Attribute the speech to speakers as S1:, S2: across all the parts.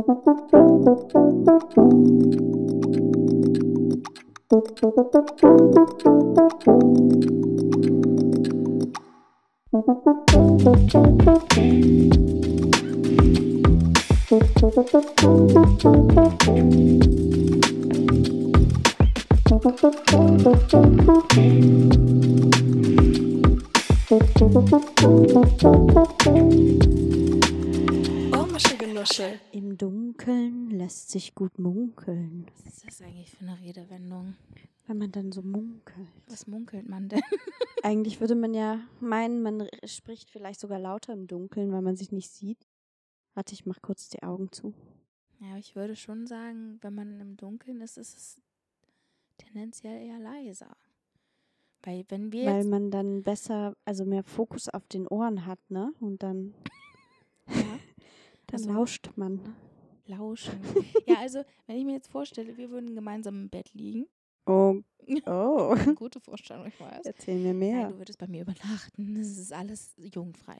S1: Oh, my sugar, no shit.
S2: Im Dunkeln lässt sich gut munkeln.
S1: Was ist das eigentlich für eine Redewendung?
S2: Wenn man dann so munkelt.
S1: Was munkelt man denn?
S2: Eigentlich würde man ja meinen, man spricht vielleicht sogar lauter im Dunkeln, weil man sich nicht sieht. Warte, ich mach kurz die Augen zu.
S1: Ja, ich würde schon sagen, wenn man im Dunkeln ist, ist es tendenziell eher leiser. Weil wenn wir
S2: Weil man dann besser, also mehr Fokus auf den Ohren hat, ne? Und dann,
S1: ja,
S2: dann
S1: Also-
S2: lauscht man.
S1: Lauschen. ja, also wenn ich mir jetzt vorstelle, wir würden gemeinsam im Bett liegen.
S2: Oh, oh.
S1: Gute Vorstellung, ich weiß.
S2: Erzähl mir
S1: Nein,
S2: mehr.
S1: du würdest bei mir übernachten. Das ist alles jugendfrei.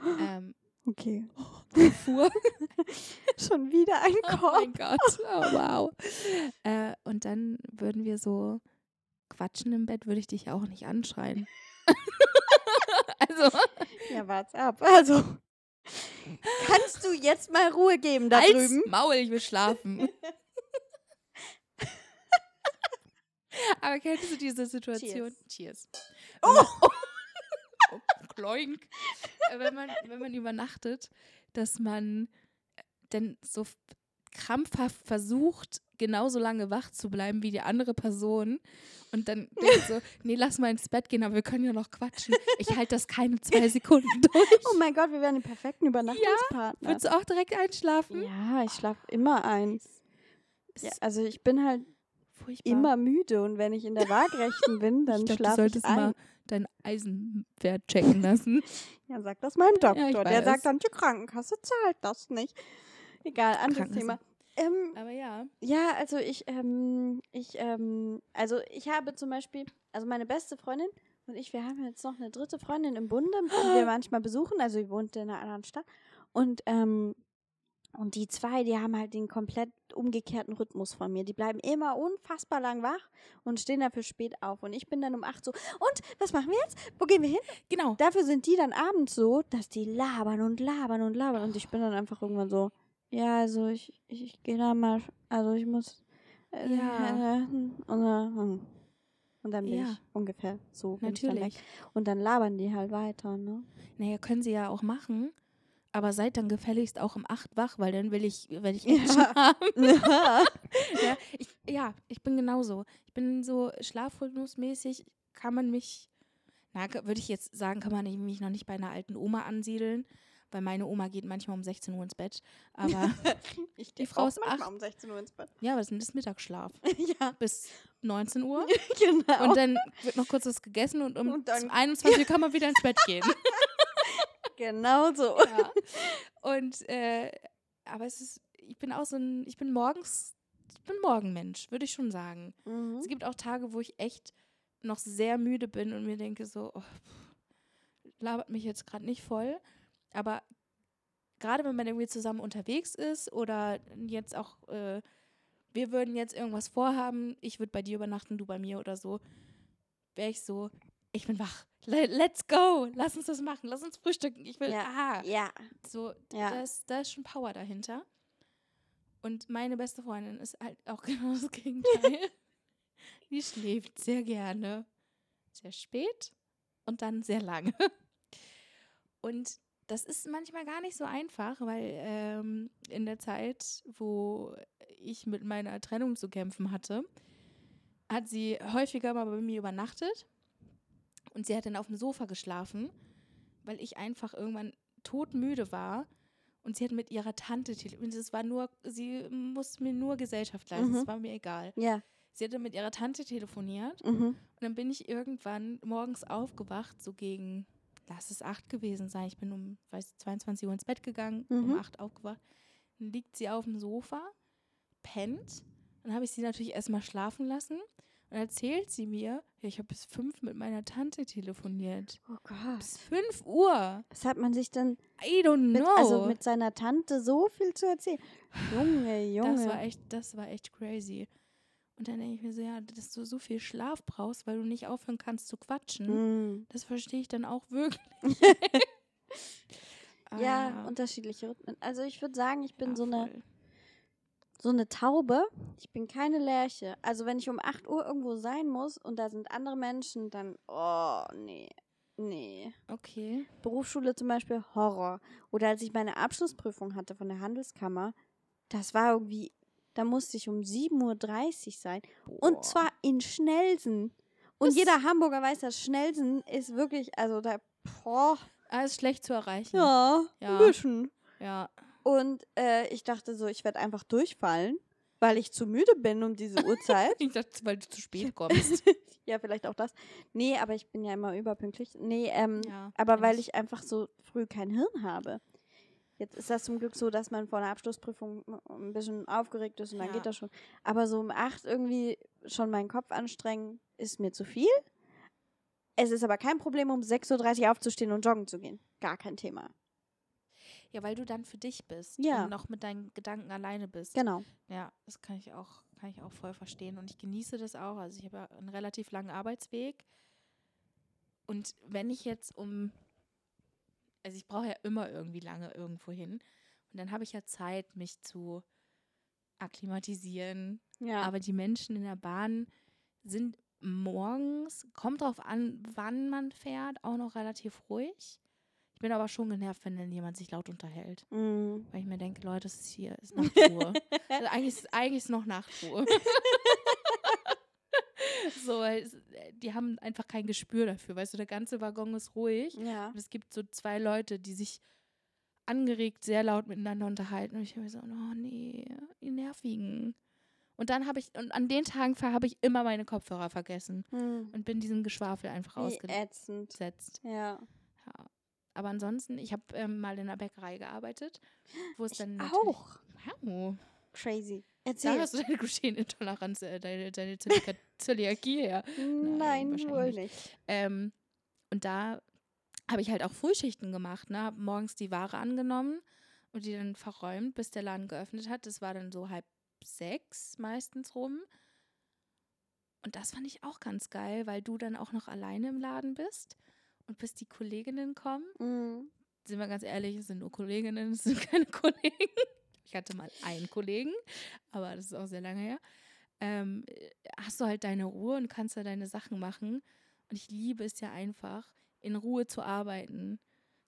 S1: ähm,
S2: Okay.
S1: fuhr.
S2: Schon wieder ein
S1: Oh
S2: Korb.
S1: mein Gott, oh, wow. Äh, und dann würden wir so quatschen im Bett, würde ich dich auch nicht anschreien. also,
S2: Ja, wart's ab. Also, kannst du jetzt mal Ruhe geben da
S1: als
S2: drüben?
S1: Maul, ich will schlafen. Aber kennst du diese Situation? Cheers. Oh! oh kloink. Wenn man, wenn man übernachtet, dass man äh, dann so krampfhaft versucht, genauso lange wach zu bleiben wie die andere Person und dann denkt so, nee, lass mal ins Bett gehen, aber wir können ja noch quatschen. Ich halte das keine zwei Sekunden durch.
S2: Oh mein Gott, wir wären die perfekten Übernachtungspartner.
S1: Würdest du auch direkt einschlafen?
S2: Ja, ich schlafe immer ein.
S1: Es
S2: Ja, also ich bin halt
S1: furchtbar.
S2: immer müde und wenn ich in der Waagrechten bin, dann
S1: ich glaube, du
S2: schlafe ich
S1: solltest
S2: ein.
S1: mal dein Eisenwert checken lassen.
S2: Ja, sag das meinem Doktor.
S1: ich
S2: der sagt dann, die Krankenkasse zahlt das nicht. Egal, anderes. Thema. Ähm,
S1: Aber ja.
S2: ja, also ich, ähm, ich, ähm, also ich habe zum Beispiel, also meine beste Freundin und ich, wir haben jetzt noch eine dritte Freundin im Bunde, die wir manchmal besuchen. Also sie wohnt in einer anderen Stadt. Und, ähm, und die zwei, die haben halt den komplett umgekehrten Rhythmus von mir. Die bleiben immer unfassbar lang wach und stehen dafür spät auf. Und ich bin dann um acht so, und was machen wir jetzt? Wo gehen wir hin?
S1: Genau.
S2: Dafür sind die dann abends so, dass die labern und labern und labern. Und ich bin dann einfach irgendwann so, ja, also ich, ich, ich gehe da mal, also ich muss. Äh,
S1: Ja.
S2: äh, und, dann- und dann bin
S1: Ja.
S2: ich ungefähr so. bin dann
S1: Natürlich.
S2: weg. Und dann labern die halt weiter, ne?
S1: Naja, können sie ja auch machen. Aber seid dann gefälligst auch um 8 wach, weil dann will ich, will ich
S2: Ja.
S1: Haben.
S2: ja.
S1: ja, ich, ja, ich bin genauso. Ich bin so schlafrhythmusmäßig, kann man mich, na, würde ich jetzt sagen, kann man mich noch nicht bei einer alten Oma ansiedeln, weil meine Oma geht manchmal um 16 Uhr ins Bett. Aber
S2: Ich
S1: Die Frau
S2: auch
S1: ist
S2: manchmal
S1: acht.
S2: um 16 Uhr ins Bett.
S1: ja, was ist denn das Mittagsschlaf?
S2: ja,
S1: Bis 19 Uhr.
S2: genau.
S1: Und dann wird noch kurz was gegessen und um
S2: Und dann-
S1: 21 Uhr kann man wieder ins Bett gehen.
S2: genau so.
S1: ja. Und äh, aber es ist, ich bin auch so ein, ich bin morgens, ich bin Morgenmensch, würde ich schon sagen.
S2: Mhm.
S1: Es gibt auch Tage, wo ich echt noch sehr müde bin und mir denke so, oh, labert mich jetzt gerade nicht voll. Aber gerade wenn man irgendwie zusammen unterwegs ist oder jetzt auch, äh, wir würden jetzt irgendwas vorhaben, ich würde bei dir übernachten, du bei mir oder so, wäre ich so, ich bin wach. Le let's go. Lass uns das machen. Lass uns frühstücken. Ich will,
S2: Ja.
S1: aha.
S2: Ja.
S1: So,
S2: Ja.
S1: da, ist, da ist schon Power dahinter. Und meine beste Freundin ist halt auch genau das Gegenteil. Die schläft sehr gerne. Sehr spät und dann sehr lange. Und das ist manchmal gar nicht so einfach, weil ähm, in der Zeit, wo ich mit meiner Trennung zu kämpfen hatte, hat sie häufiger mal bei mir übernachtet. Und sie hat dann auf dem Sofa geschlafen, weil ich einfach irgendwann todmüde war. Und sie hat mit ihrer Tante telefoniert. Es war nur, sie musste mir nur Gesellschaft leisten. Es
S2: Mhm.
S1: war mir egal.
S2: Ja.
S1: Sie hatte mit ihrer Tante telefoniert.
S2: Mhm.
S1: Und dann bin ich irgendwann morgens aufgewacht, so gegen, lass es acht gewesen sein. Ich bin um, weiß, 22 Uhr ins Bett gegangen, um
S2: Mhm.
S1: acht aufgewacht. Dann liegt sie auf dem Sofa, pennt. Dann habe ich sie natürlich erstmal schlafen lassen. Und erzählt sie mir, ja, ich habe bis fünf mit meiner Tante telefoniert.
S2: Oh Gott.
S1: Bis fünf Uhr.
S2: Was hat man sich denn
S1: I don't
S2: mit,
S1: know.
S2: also mit seiner Tante so viel zu erzählen? Junge, Junge.
S1: das war echt, das war echt crazy. Und dann denke ich mir so, ja, dass du so viel Schlaf brauchst, weil du nicht aufhören kannst zu quatschen.
S2: Mm.
S1: Das verstehe ich dann auch wirklich.
S2: Ja,
S1: Ah,
S2: unterschiedliche Rhythmen. Also ich würde sagen, ich bin
S1: ja,
S2: so eine
S1: voll.
S2: so eine Taube. Ich bin keine Lerche. Also wenn ich um 8 Uhr irgendwo sein muss und da sind andere Menschen, dann, oh, nee, nee.
S1: Okay.
S2: Berufsschule zum Beispiel, Horror. Oder als ich meine Abschlussprüfung hatte von der Handelskammer, das war irgendwie, da musste ich um 7.30 Uhr sein. Und
S1: Boah.
S2: zwar in Schnelsen. Und
S1: Das-
S2: jeder Hamburger weiß, dass Schnelsen ist wirklich, also da, boah,
S1: Ah, ist schlecht zu erreichen.
S2: ja,
S1: Ja.
S2: ein bisschen.
S1: Ja.
S2: Und äh, ich dachte so, ich werde einfach durchfallen, weil ich zu müde bin um diese Uhrzeit.
S1: Ich dachte, weil du zu spät kommst.
S2: ja, vielleicht auch das. Nee, aber ich bin ja immer überpünktlich. Nee, ähm,
S1: Ja,
S2: aber weil
S1: ich.
S2: ich einfach so früh kein Hirn habe. Jetzt ist das zum Glück so, dass man vor einer Abschlussprüfung ein bisschen aufgeregt ist und dann
S1: Ja.
S2: geht das schon. Aber so um acht irgendwie schon meinen Kopf anstrengen, ist mir zu viel. Es ist aber kein Problem, um 6.30 Uhr aufzustehen und joggen zu gehen. Gar kein Thema.
S1: Ja, weil du dann für dich bist.
S2: Ja.
S1: Und noch mit deinen Gedanken alleine bist.
S2: Genau.
S1: Ja, das kann ich auch, kann ich auch voll verstehen. Und ich genieße das auch. Also ich habe einen relativ langen Arbeitsweg. Und wenn ich jetzt um, also ich brauche ja immer irgendwie lange irgendwo hin. Und dann habe ich ja Zeit, mich zu akklimatisieren.
S2: Ja.
S1: Aber die Menschen in der Bahn sind morgens, kommt drauf an, wann man fährt, auch noch relativ ruhig. Ich bin aber schon genervt, wenn dann jemand sich laut unterhält.
S2: Mm.
S1: Weil ich mir denke, Leute, es ist hier, ist Nachtruhe. also eigentlich ist, eigentlich ist noch Nachtruhe. so, äh, die haben einfach kein Gespür dafür. Weißt du, der ganze Waggon ist ruhig.
S2: Ja.
S1: Und es gibt so zwei Leute, die sich angeregt sehr laut miteinander unterhalten. Und ich habe mir so, oh nee, die nervigen. Und dann habe ich, und an den Tagen habe ich immer meine Kopfhörer vergessen
S2: Hm.
S1: und bin diesem Geschwafel einfach ausgesetzt.
S2: Ja.
S1: Ja. Aber ansonsten, ich habe ähm, mal in einer Bäckerei gearbeitet, wo es dann
S2: auch.
S1: Wow.
S2: Crazy.
S1: Da
S2: Erzähl.
S1: hast du deine Glutenintoleranz, äh, deine, deine Zöliaka- Zöliakie her.
S2: Nein,
S1: wahrscheinlich
S2: wohl
S1: nicht.
S2: nicht.
S1: Ähm, und da habe ich halt auch Frühschichten gemacht, ne? Habe morgens die Ware angenommen und die dann verräumt, bis der Laden geöffnet hat. Das war dann so halb sechs meistens rum. Und das fand ich auch ganz geil, weil du dann auch noch alleine im Laden bist und bis die Kolleginnen kommen.
S2: Mhm.
S1: Sind wir ganz ehrlich, es sind nur Kolleginnen, es sind keine Kollegen. Ich hatte mal einen Kollegen, aber das ist auch sehr lange her. Ähm, hast du halt deine Ruhe und kannst da deine Sachen machen. Und ich liebe es ja einfach, in Ruhe zu arbeiten.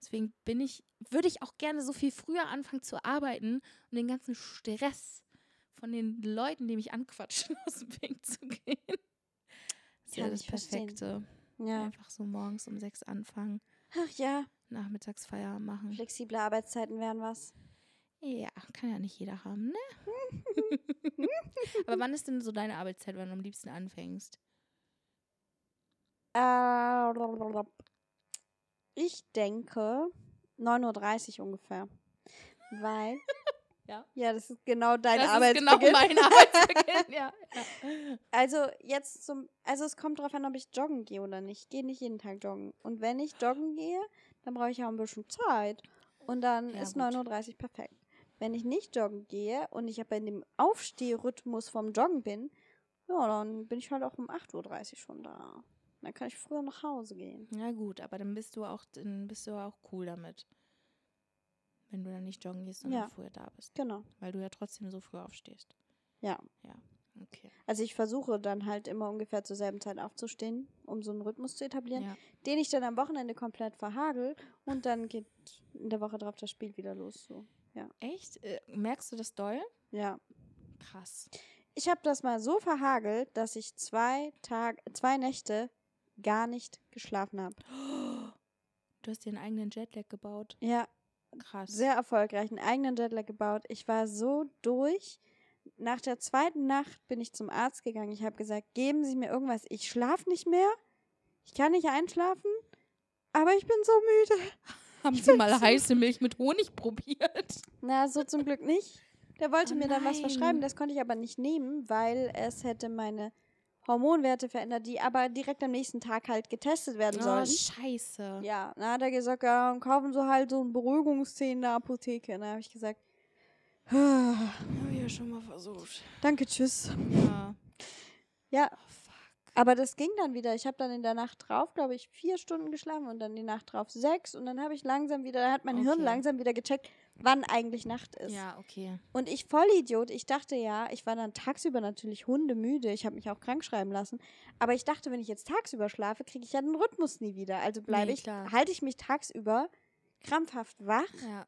S1: Deswegen bin ich, würde ich auch gerne so viel früher anfangen zu arbeiten und den ganzen Stress von den Leuten, die mich anquatschen, aus dem Weg zu gehen. Das ist ja das. Perfekte.
S2: Ja.
S1: Einfach so morgens um sechs anfangen,
S2: Ach ja,
S1: nachmittags Feierabend machen.
S2: flexible Arbeitszeiten wären was.
S1: Ja, kann ja nicht jeder haben, ne? Aber wann ist denn so deine Arbeitszeit, wann du am liebsten anfängst?
S2: Äh, ich denke 9.30 Uhr ungefähr. Weil.
S1: Ja.
S2: Ja, das ist genau dein
S1: das ist genau mein Arbeitsbeginn, ja. ja.
S2: Also jetzt zum, also es kommt drauf an, ob ich joggen gehe oder nicht. Ich gehe nicht jeden Tag joggen. Und wenn ich joggen gehe, dann brauche ich ja ein bisschen Zeit. Und dann
S1: Ja,
S2: ist
S1: gut.
S2: 9.30 Uhr perfekt. Wenn ich nicht joggen gehe und ich aber in dem Aufstehrhythmus vom Joggen bin, ja, dann bin ich halt auch um 8.30 Uhr schon da. Dann kann ich früher nach Hause gehen.
S1: Ja, gut, aber dann bist du auch, dann bist du auch cool damit. Wenn du dann nicht joggen gehst, sondern
S2: Ja.
S1: früher da bist.
S2: Genau.
S1: Weil du ja trotzdem so früh aufstehst.
S2: Ja.
S1: Ja, okay.
S2: Also ich versuche dann halt immer ungefähr zur selben Zeit aufzustehen, um so einen Rhythmus zu etablieren,
S1: Ja.
S2: den ich dann am Wochenende komplett verhagel und dann geht in der Woche drauf das Spiel wieder los. So.
S1: Echt? Äh, merkst du das doll?
S2: Ja.
S1: Krass.
S2: Ich habe das mal so verhagelt, dass ich zwei Tag, zwei Nächte gar nicht geschlafen habe.
S1: Du hast dir einen eigenen Jetlag gebaut.
S2: Ja,
S1: Krass.
S2: sehr erfolgreich, einen eigenen Jetlag gebaut. Ich war so durch. Nach der zweiten Nacht bin ich zum Arzt gegangen. Ich habe gesagt, geben Sie mir irgendwas. Ich schlafe nicht mehr. Ich kann nicht einschlafen. Aber ich bin so müde.
S1: Haben Sie mal heiße Milch mit Honig probiert?
S2: Na, so zum Glück nicht. Der wollte
S1: Oh
S2: mir dann was verschreiben, das konnte ich aber nicht nehmen, weil es hätte meine Hormonwerte verändert, die aber direkt am nächsten Tag halt getestet werden
S1: Oh,
S2: sollen.
S1: scheiße.
S2: Ja, dann hat er gesagt, ja, kaufen sie halt so ein Beruhigungszehen in der Apotheke. Dann habe ich gesagt, "Ah,
S1: Hab ich ja schon mal versucht.
S2: danke, tschüss.
S1: Ja.
S2: Ja. Aber das ging dann wieder. Ich habe dann in der Nacht drauf, glaube ich, vier Stunden geschlafen und dann die Nacht drauf sechs. Und dann habe ich langsam wieder, da hat mein Hirn
S1: Okay.
S2: langsam wieder gecheckt, wann eigentlich Nacht ist.
S1: Ja, okay.
S2: Und ich Vollidiot, ich dachte ja, ich war dann tagsüber natürlich hundemüde. Ich habe mich auch krank schreiben lassen. Aber ich dachte, wenn ich jetzt tagsüber schlafe, kriege ich ja den Rhythmus nie wieder. Also bleibe
S1: Nee,
S2: ich, halte ich mich tagsüber krampfhaft wach,
S1: Ja.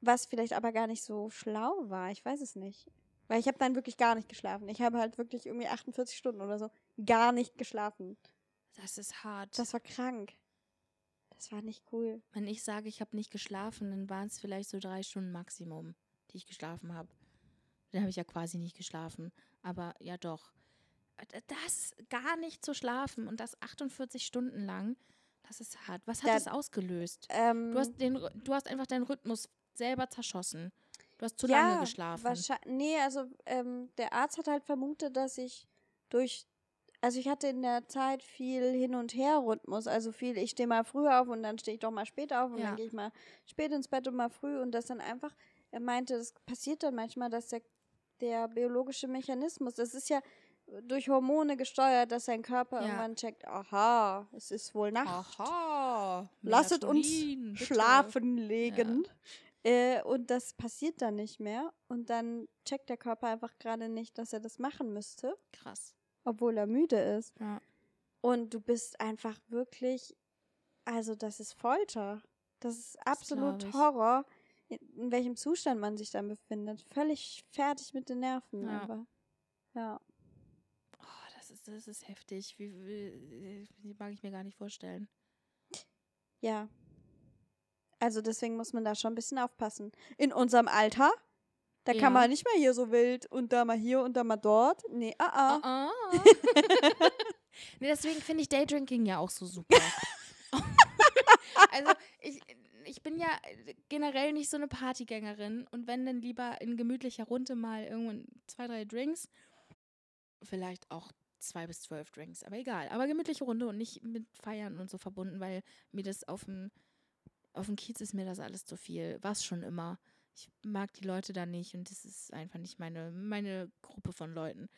S2: was vielleicht aber gar nicht so schlau war. Ich weiß es nicht. Weil ich habe dann wirklich gar nicht geschlafen. Ich habe halt wirklich irgendwie 48 Stunden oder so gar nicht geschlafen.
S1: Das ist hart.
S2: Das war krank. Das war nicht cool.
S1: Wenn ich sage, ich habe nicht geschlafen, dann waren es vielleicht so drei Stunden Maximum, die ich geschlafen habe. Dann habe ich ja quasi nicht geschlafen. Aber ja doch. D- Das gar nicht zu schlafen und das 48 Stunden lang, das ist hart. Was hat
S2: Da-
S1: das ausgelöst?
S2: Ähm,
S1: Du hast, den, du hast einfach deinen Rhythmus selber zerschossen. Du hast zu lange geschlafen.
S2: Wahrscheinlich, nee, also ähm, der Arzt hat halt vermutet, dass ich durch, also ich hatte in der Zeit viel Hin- und Her-Rhythmus, also viel, ich stehe mal früh auf und dann stehe ich doch mal später auf und
S1: Ja.
S2: dann gehe ich mal spät ins Bett und mal früh und das dann einfach, er meinte, das passiert dann manchmal, dass der, der biologische Mechanismus, das ist ja durch Hormone gesteuert, dass sein Körper
S1: Ja.
S2: irgendwann checkt, aha, es ist wohl Nacht.
S1: Aha.
S2: Lasset uns
S1: bitte.
S2: schlafen legen. Äh, und das passiert dann nicht mehr. Und dann checkt der Körper einfach gerade nicht, dass er das machen müsste,
S1: Krass.
S2: obwohl er müde ist.
S1: Ja.
S2: Und du bist einfach wirklich, also das ist Folter. Das ist absolut
S1: ich.
S2: Horror, in, in welchem Zustand man sich dann befindet. Völlig fertig mit den Nerven.
S1: Ja.
S2: einfach. ja.
S1: Oh, das ist, das ist heftig. Wie, wie, wie mag ich mir gar nicht vorstellen.
S2: Ja. Also deswegen muss man da schon ein bisschen aufpassen. In unserem Alter, da
S1: Ja.
S2: kann man nicht mehr hier so wild und da mal hier und da mal dort. Nee, ah, ah.
S1: Ah, ah. nee, deswegen finde ich Daydrinking ja auch so super. also ich, ich bin ja generell nicht so eine Partygängerin und wenn dann lieber in gemütlicher Runde mal irgendwann zwei, drei Drinks, vielleicht auch zwei bis zwölf Drinks, aber egal. Aber gemütliche Runde und nicht mit Feiern und so verbunden, weil mir das auf dem auf dem Kiez ist mir das alles zu viel. Was schon immer. Ich mag die Leute da nicht und das ist einfach nicht meine, meine Gruppe von Leuten.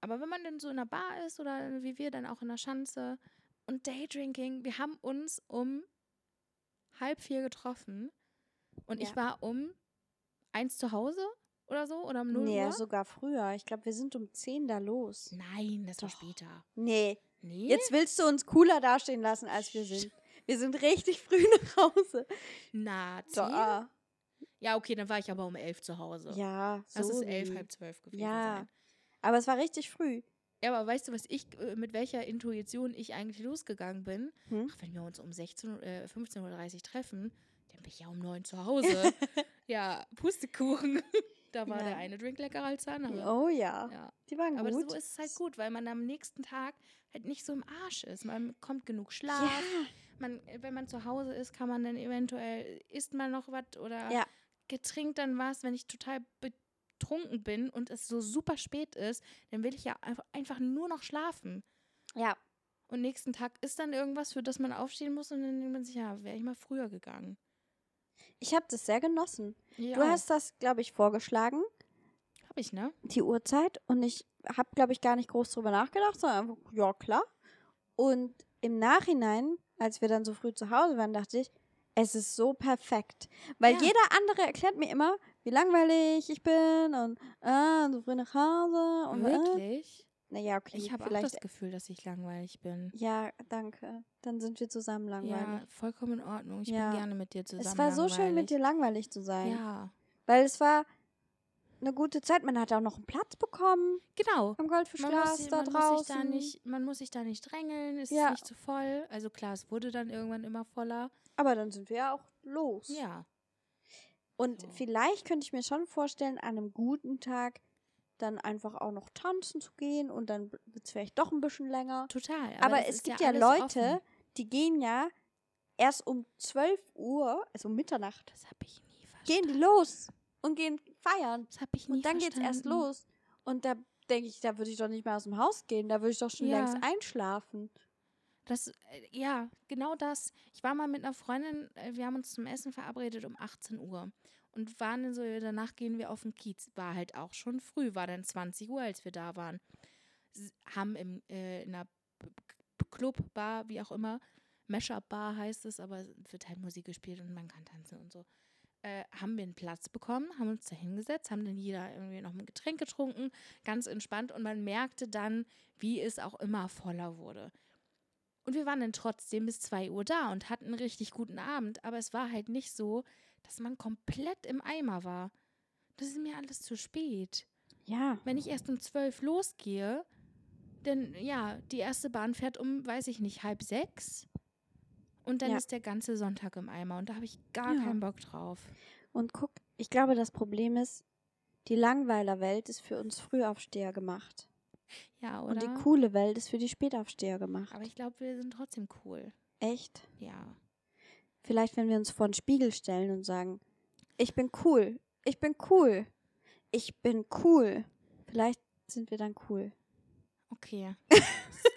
S1: Aber wenn man dann so in einer Bar ist oder wie wir dann auch in der Schanze und Daydrinking, wir haben uns um halb vier getroffen und ich
S2: Ja.
S1: war um eins zu Hause oder so oder um 0
S2: Nee,
S1: Uhr.
S2: sogar früher. Ich glaube, wir sind um 10 da los.
S1: Nein, das war
S2: Doch.
S1: später.
S2: Nee,
S1: Nee?
S2: jetzt willst du uns cooler dastehen lassen, als wir sind. Wir sind richtig früh nach Hause.
S1: Na, zehn?
S2: ah,
S1: Ja, okay, dann war ich aber um elf zu Hause.
S2: ja, so.
S1: Lass es elf, halb zwölf gewesen
S2: Ja.
S1: sein.
S2: Aber es war richtig früh.
S1: Ja, aber weißt du, was ich, äh, mit welcher Intuition ich eigentlich losgegangen bin?
S2: Hm?
S1: Ach, wenn wir uns um 16, äh, 15.30 Uhr treffen, dann bin ich ja um 9 zu Hause. ja, Pustekuchen. da war
S2: Ja.
S1: der eine Drink leckerer als der andere.
S2: Oh ja,
S1: Ja.
S2: die waren
S1: Aber
S2: gut.
S1: so ist es halt gut, weil man am nächsten Tag halt nicht so im Arsch ist. Man bekommt genug Schlaf.
S2: ja,
S1: Man, wenn man zu Hause ist, kann man dann eventuell, isst man noch was oder
S2: Ja.
S1: getrinkt dann was. Wenn ich total betrunken bin und es so super spät ist, dann will ich ja einfach, nur noch schlafen.
S2: ja.
S1: Und nächsten Tag ist dann irgendwas, für das man aufstehen muss und dann denkt man sich, ja, wäre ich mal früher gegangen.
S2: Ich habe das sehr genossen.
S1: Ja,
S2: Du hast das, glaube ich, vorgeschlagen,
S1: hab ich, ne?
S2: die Uhrzeit. Und ich habe, glaube ich, gar nicht groß drüber nachgedacht, sondern einfach, ja, klar. Und im Nachhinein, als wir dann so früh zu Hause waren, dachte ich, es ist so perfekt. Weil
S1: Ja.
S2: jeder andere erklärt mir immer, wie langweilig ich bin und ah, so früh nach Hause. Und, äh.
S1: Wirklich?
S2: Naja, okay,
S1: Ich habe auch
S2: vielleicht.
S1: das Gefühl, dass ich langweilig bin.
S2: ja, danke. Dann sind wir zusammen langweilig.
S1: Ja, vollkommen in Ordnung. Ich
S2: Ja.
S1: bin gerne mit dir zusammen.
S2: es war so schön, mit dir
S1: langweilig.
S2: langweilig zu sein.
S1: Ja,
S2: Weil es war eine gute Zeit. Man hat auch noch einen Platz bekommen
S1: genau.
S2: am Goldfischglas da
S1: man,
S2: draußen.
S1: muss sich da nicht, man muss sich da nicht drängeln, es
S2: Ja.
S1: ist nicht zu voll. Also klar, es wurde dann irgendwann immer voller.
S2: Aber dann sind wir ja auch los.
S1: Ja,
S2: Und
S1: So.
S2: vielleicht könnte ich mir schon vorstellen, an einem guten Tag dann einfach auch noch tanzen zu gehen und dann wird es vielleicht doch ein bisschen länger.
S1: total.
S2: Aber,
S1: das
S2: es gibt ja,
S1: alles
S2: Leute,
S1: offen.
S2: die gehen ja erst um 12 Uhr, also um Mitternacht,
S1: Das habe ich nie verstanden.
S2: gehen die los und gehen feiern.
S1: Das habe ich nie
S2: Und dann geht's erst
S1: verstanden.
S2: los. Und da denke ich, da würde ich doch nicht mehr aus dem Haus gehen. Da würde ich doch schon
S1: Ja.
S2: längst einschlafen.
S1: Das, äh, ja, genau das. Ich war mal mit einer Freundin, äh, wir haben uns zum Essen verabredet um 18 Uhr. Und waren dann so, danach gehen wir auf den Kiez. War halt auch schon früh, war dann 20 Uhr, als wir da waren. S haben im, äh, in einer Club, Bar, wie auch immer, Mashup-Bar heißt es, aber es wird halt Musik gespielt und man kann tanzen und so. Äh, haben wir einen Platz bekommen, haben uns da hingesetzt, haben dann jeder irgendwie noch ein Getränk getrunken, ganz entspannt und man merkte dann, wie es auch immer voller wurde. Und wir waren dann trotzdem bis 2 Uhr da und hatten einen richtig guten Abend. Aber es war halt nicht so, dass man komplett im Eimer war. Das ist mir alles zu spät.
S2: Ja.
S1: Wenn ich erst um 12 losgehe, dann ja, die erste Bahn fährt um, weiß ich nicht, halb sechs. Und dann
S2: Ja.
S1: ist der ganze Sonntag im Eimer. Und da habe ich gar
S2: Ja.
S1: keinen Bock drauf.
S2: Und guck, ich glaube, das Problem ist, die Langweilerwelt ist für uns Frühaufsteher gemacht.
S1: Ja, oder?
S2: Und die coole Welt ist für die Spätaufsteher gemacht.
S1: Aber ich glaube, wir sind trotzdem cool.
S2: Echt?
S1: Ja.
S2: Vielleicht, wenn wir uns vor den Spiegel stellen und sagen, ich bin cool, ich bin cool, ich bin cool. Vielleicht sind wir dann cool.
S1: Okay.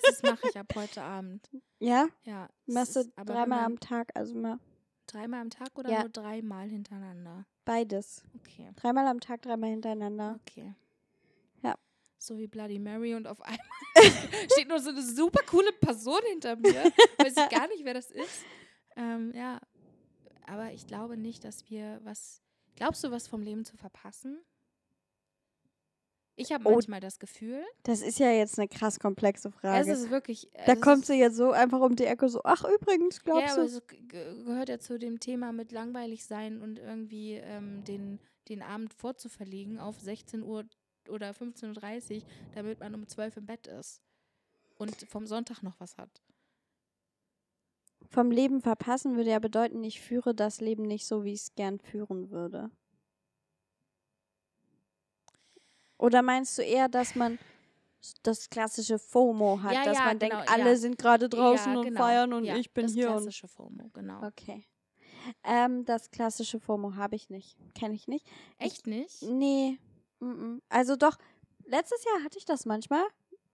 S1: das mache ich ab heute Abend.
S2: Ja?
S1: Ja.
S2: Machst du dreimal am Tag, also mal
S1: Dreimal am Tag oder
S2: Ja.
S1: nur dreimal hintereinander?
S2: beides.
S1: Okay,
S2: Dreimal am Tag, dreimal hintereinander.
S1: okay.
S2: Ja.
S1: So wie Bloody Mary und auf einmal steht nur so eine super coole Person hinter mir. Weiß ich gar nicht, wer das ist. Ähm, ja, aber ich glaube nicht, dass wir was. Glaubst du, was vom Leben zu verpassen? Ich habe
S2: Oh.
S1: manchmal das Gefühl.
S2: Das ist ja jetzt eine krass komplexe
S1: Es
S2: Frage.
S1: ist wirklich.
S2: da
S1: es
S2: kommt
S1: ist,
S2: sie jetzt so einfach um die Ecke so, ach übrigens,
S1: Ja,
S2: glaubst
S1: aber
S2: du?
S1: es ge- ge- gehört ja zu dem Thema mit langweilig sein und irgendwie ähm, den, den Abend vorzuverlegen auf 16 Uhr oder 15.30 Uhr, damit man um 12 Uhr im Bett ist und vom Sonntag noch was hat.
S2: Vom Leben verpassen würde ja bedeuten, ich führe das Leben nicht so, wie ich es gern führen würde. Oder meinst du eher, dass man das klassische FOMO hat,
S1: Ja,
S2: dass
S1: ja,
S2: man
S1: genau,
S2: denkt, alle
S1: ja.
S2: sind gerade draußen und
S1: genau.
S2: feiern und ich bin
S1: das
S2: hier und
S1: klassische FOMO, genau.
S2: Okay. Ähm, das klassische FOMO habe ich nicht. Kenne ich nicht.
S1: Echt nicht?
S2: Nee. mm, mm. Also doch, letztes Jahr hatte ich das manchmal,